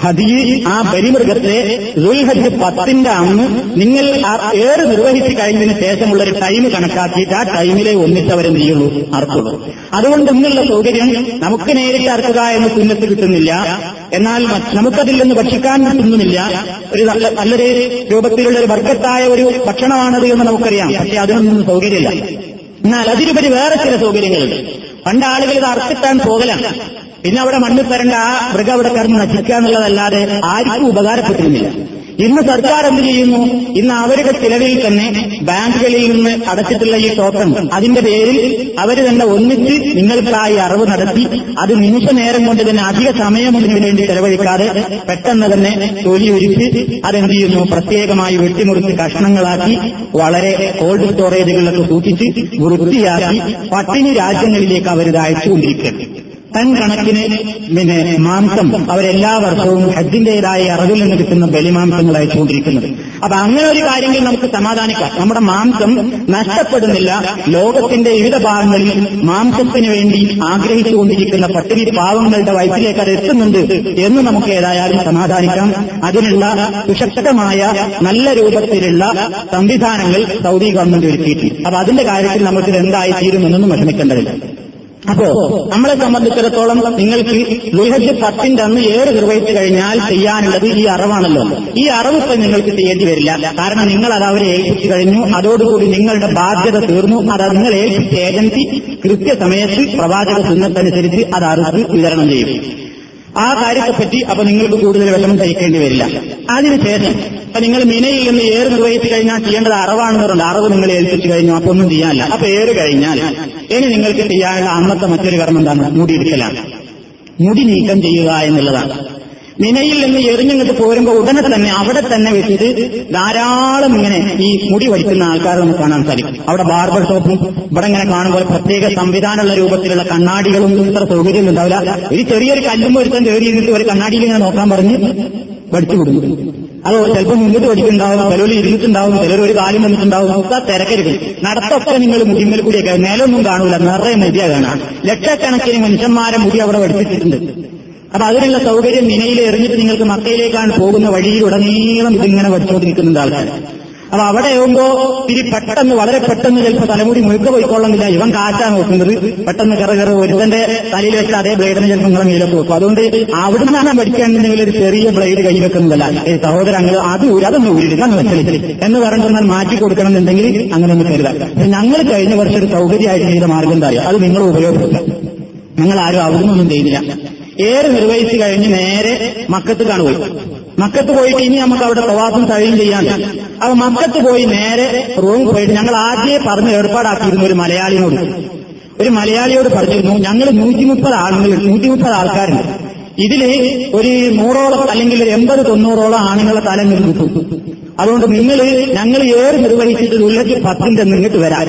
ഹദി ആ ബലിമൃഗത്തെ ദുൽഹജ് പത്തിന്റെ അന്ന് നിങ്ങൾ ഏറ് നിർവഹിച്ചു കഴിഞ്ഞതിന് ശേഷമുള്ള ഒരു ടൈം കണക്കാക്കിയിട്ട് ആ ടൈമിലെ ഒന്നിച്ചവരെ ചെയ്യുള്ളൂ? അർക്കുള്ളൂ അതുകൊണ്ട് ഇന്നുള്ള സൗകര്യം നമുക്ക് നേരിട്ട് അർക്കുക എന്ന് സുന്നത്ത് കിട്ടുന്നില്ല. എന്നാൽ നമുക്കതിൽ നിന്ന് ഭക്ഷിക്കാൻ കിട്ടുന്നുമില്ല. ഒരു നല്ല നല്ലൊരു രൂപത്തിലുള്ള ഒരു വർഗത്തായ ഒരു ഭക്ഷണമാണത് എന്ന് നമുക്കറിയാം. പക്ഷെ അതിനൊന്നും സൗകര്യമില്ല. എന്നാൽ അതിലുപരി വേറെ ചില സൗകര്യങ്ങളുണ്ട്. പണ്ട് ആളുകൾ ഇത് അർപ്പിക്കാൻ പോകലാണ്. പിന്നെ അവിടെ മണ്ണിൽ തരേണ്ട ആ മൃഗം അവിടെ കയറുന്ന നശിക്കുക എന്നുള്ളതല്ലാതെ ആർക്കും ഉപകാരപ്പെട്ടിരുന്നില്ല. ഇന്ന് സർക്കാർ എന്ത് ചെയ്യുന്നു? ഇന്ന് അവരുടെ ചിലവിൽ തന്നെ ബാങ്കുകളിൽ നിന്ന് അടച്ചിട്ടുള്ള ഈ ടോക്കൺ അതിന്റെ പേരിൽ അവർ തന്നെ ഒന്നിച്ച് നിങ്ങൾക്കായി അറിവ് നടത്തി അത് നിമിഷ നേരം കൊണ്ട് തന്നെ അധിക സമയം ഇതിനു വേണ്ടി ചെലവഴിക്കാതെ പെട്ടെന്ന് തന്നെ തൊലി ഒരുക്കി അതെന്ത് ചെയ്യുന്നു? പ്രത്യേകമായി വെട്ടിമുറിച്ച് കഷ്ണങ്ങളാക്കി വളരെ കോൾഡ് സ്റ്റോറേജുകളിലൊക്കെ സൂക്ഷിച്ച് വൃത്തിയാക്കി പട്ടിണി രാജ്യങ്ങളിലേക്ക് അവരിത് അയച്ചുകൊണ്ടിരിക്കുകയാണ്. ടൺ കണക്കിന് പിന്നെ മാംസം അവരെല്ലാ വർഷവും ഹജ്ജിന്റേതായ അറിവിൽ നിന്ന് കിട്ടുന്ന ബലിമാംസങ്ങൾ അയച്ചുകൊണ്ടിരിക്കുന്നത് അപ്പൊ അങ്ങനെ ഒരു കാര്യങ്ങൾ നമുക്ക് സമാധാനിക്കാം. നമ്മുടെ മാംസം നഷ്ടപ്പെടുന്നില്ല. ലോകത്തിന്റെ വിവിധ ഭാഗങ്ങളിൽ മാംസത്തിന് വേണ്ടി ആഗ്രഹിച്ചുകൊണ്ടിരിക്കുന്ന പട്ടിണി പാവങ്ങളുടെ വയറ്റിലേക്ക് അത് എത്തുന്നുണ്ട് എന്ന് നമുക്ക് ഏതായാലും സമാധാനിക്കാം. അതിനുള്ള സുശക്തമായ നല്ല രൂപത്തിലുള്ള സംവിധാനങ്ങൾ സൗദി ഗവൺമെന്റ് ഒരുക്കിയിട്ടുണ്ട്. അപ്പൊ അതിന്റെ കാര്യത്തിൽ നമുക്ക് എന്തായി തീരുമെന്നൊന്നും വിഷമിക്കേണ്ടതില്ല. അപ്പോ നമ്മളെ സംബന്ധിച്ചിടത്തോളം നിങ്ങൾക്ക് ദുൽഹജ് പത്തിന്റെ അന്ന് ഏറ് നിർവഹിച്ചു കഴിഞ്ഞാൽ ചെയ്യാനുള്ളത് ഈ അറിവാണല്ലോ. ഈ അറിവ് ഇപ്പൊ നിങ്ങൾക്ക് ചെയ്യേണ്ടി വരില്ല. കാരണം നിങ്ങൾ അത് അവരെ ഏൽപ്പിച്ചു കഴിഞ്ഞു. അതോടുകൂടി നിങ്ങളുടെ ബാധ്യത തീർന്നു. അത് നിങ്ങൾ ഏൽപ്പിച്ച ഏജൻസി കൃത്യസമയത്ത് പ്രവാചക സുന്നത്തനുസരിച്ച് അത് അറിവ് വിതരണം ചെയ്യും. ആ കാര്യത്തെപ്പറ്റി അപ്പൊ നിങ്ങൾക്ക് കൂടുതൽ വിഷമം സഹിക്കേണ്ടി വരില്ല. അതിനുശേഷം അപ്പൊ നിങ്ങൾ മിനയിൽ നിന്ന് ഏറ് നിർവഹിച്ചു കഴിഞ്ഞാൽ ചെയ്യേണ്ടത് അറവാണെന്ന് പറഞ്ഞു അറവ് നിങ്ങൾ ഏൽപ്പിച്ചു കഴിഞ്ഞു അപ്പൊ ഒന്നും ചെയ്യാനില്ല. അപ്പൊ ഏറ് കഴിഞ്ഞാൽ ഇനി നിങ്ങൾക്ക് ചെയ്യാനുള്ള അന്നത്തെ മറ്റൊരു കർമ്മം എന്താണ്? മുടി എടുക്കലാണ് മുടി നീക്കം ചെയ്യുക എന്നുള്ളതാണ്. മിനയിൽ നിന്ന് എറിഞ്ഞിങ്ങോട്ട് പോരുമ്പോൾ ഉടനെ തന്നെ അവിടെ തന്നെ വെച്ചിട്ട് ധാരാളം ഇങ്ങനെ ഈ മുടി വടിക്കുന്ന ആൾക്കാരെ നമുക്ക് കാണാൻ സാധിക്കും. അവിടെ ബാർബർ ഷോപ്പും ഇവിടെ ഇങ്ങനെ കാണുമ്പോൾ പ്രത്യേക സംവിധാനമുള്ള രൂപത്തിലുള്ള കണ്ണാടികളും ഇത്ര സൗകര്യം ഉണ്ടാവില്ല. ഒരു ചെറിയൊരു കല്ലും ഒരുത്തൻ കയറി ഇരുന്നിട്ട് ഒരു കണ്ണാടിയിൽ ഇങ്ങനെ നോക്കാൻ പറഞ്ഞ് പഠിച്ചു കൊടുക്കും അത് ചിലപ്പോൾ മുന്നിട്ട് പഠിക്കുന്നുണ്ടാവും ചിലർ ഇരുന്നിട്ടുണ്ടാവും ചിലർ ഒരു കാലം വന്നിട്ടുണ്ടാവും ഒക്കെ തിരക്കരുത്. നടത്തൊക്കെ നിങ്ങൾ മുടിമേൽ കൂടിയൊക്കെ മേലൊന്നും കാണൂല നിറയെ മുടിയ കാണാം ലക്ഷക്കണക്കിന് മനുഷ്യന്മാരെ മുടി അവിടെ പഠിപ്പിച്ചിട്ടുണ്ട് അപ്പൊ അതിനുള്ള സൗകര്യം മിനയിൽ എറിഞ്ഞിട്ട് നിങ്ങൾക്ക് മക്കയിലേക്കാണ് പോകുന്ന വഴിയിൽ ഉടനീളം ഇതിങ്ങനെ പഠിച്ചുകൊണ്ട് നിൽക്കുന്നുണ്ട് ആൾക്കാർ അപ്പൊ അവിടെ ആവുമ്പോ ഇനി പെട്ടെന്ന് വളരെ പെട്ടെന്ന് ചിലപ്പോൾ തലമുടി മുഴുക്ക പോയിക്കൊള്ളുന്നില്ല ഇവൻ കാറ്റാ നോക്കുന്നത്. പെട്ടെന്ന് കറ കറ ഒരുത്തന്റെ തലയിൽ വെച്ചാൽ അതേ ബ്ലേഡിനെ ചിലപ്പോൾ നിങ്ങളെ മേലൊക്കെ വെക്കും. അതുകൊണ്ട് അവിടെ നിന്നാണ് പഠിക്കാണ്ടെങ്കിൽ ഒരു ചെറിയ ബ്ലേഡ് കൈ വെക്കുന്നതല്ല. ഏ സഹോദരങ്ങൾ അത് ഊരി അതൊന്ന് ഊരിടുക എന്ന് പറഞ്ഞാൽ മാറ്റി കൊടുക്കണം എന്നുണ്ടെങ്കിൽ അങ്ങനെ ഒന്ന് കരുതാം ഞങ്ങൾ കഴിഞ്ഞ വർഷം ഒരു സൗകര്യമായിട്ട് ചെയ്ത മാർഗം എന്താ അത് നിങ്ങൾ ഉപയോഗപ്പെടുത്താം നിങ്ങൾ ആരും അവിടുന്ന് ഒന്നും ചെയ്തില്ല ഏറെ നിർവഹിച്ചു കഴിഞ്ഞ് നേരെ മക്കത്ത് കാണുപോയി മക്കത്ത് പോയിട്ട് ഇനി നമുക്ക് അവിടെ പ്രവാസം കഴിയും ചെയ്യാൻ. അപ്പൊ മക്കത്ത് പോയി നേരെ റൂം പോയിട്ട് ഞങ്ങൾ ആദ്യമേ പറഞ്ഞ് ഏർപ്പാടാക്കിയിരുന്നു ഒരു മലയാളിയോട് ഒരു മലയാളിയോട് പറഞ്ഞിരുന്നു ഞങ്ങൾ നൂറ്റി മുപ്പത് ആളുകൾ നൂറ്റി മുപ്പത് ആൾക്കാരുണ്ട്. ഇതിൽ ഒരു നൂറോളം അല്ലെങ്കിൽ ഒരു എൺപത് തൊണ്ണൂറോളം ആണുങ്ങളെ തലം കിട്ടും അതുകൊണ്ട് നിങ്ങൾ ഞങ്ങൾ ഏറെ നിർവഹിച്ചിട്ട് ഉള്ളക്ക് പത്തിന്റെ നിങ്ങട്ട് വരാൻ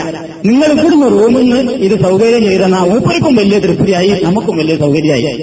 നിങ്ങൾ ഇവിടുന്ന് റൂമിൽ നിന്ന് ഇത് സൗകര്യം ചെയ്തെന്നാ ഊപ്പർക്കും വലിയ തൃപ്തിയായി നമുക്കും വലിയ സൗകര്യമായി.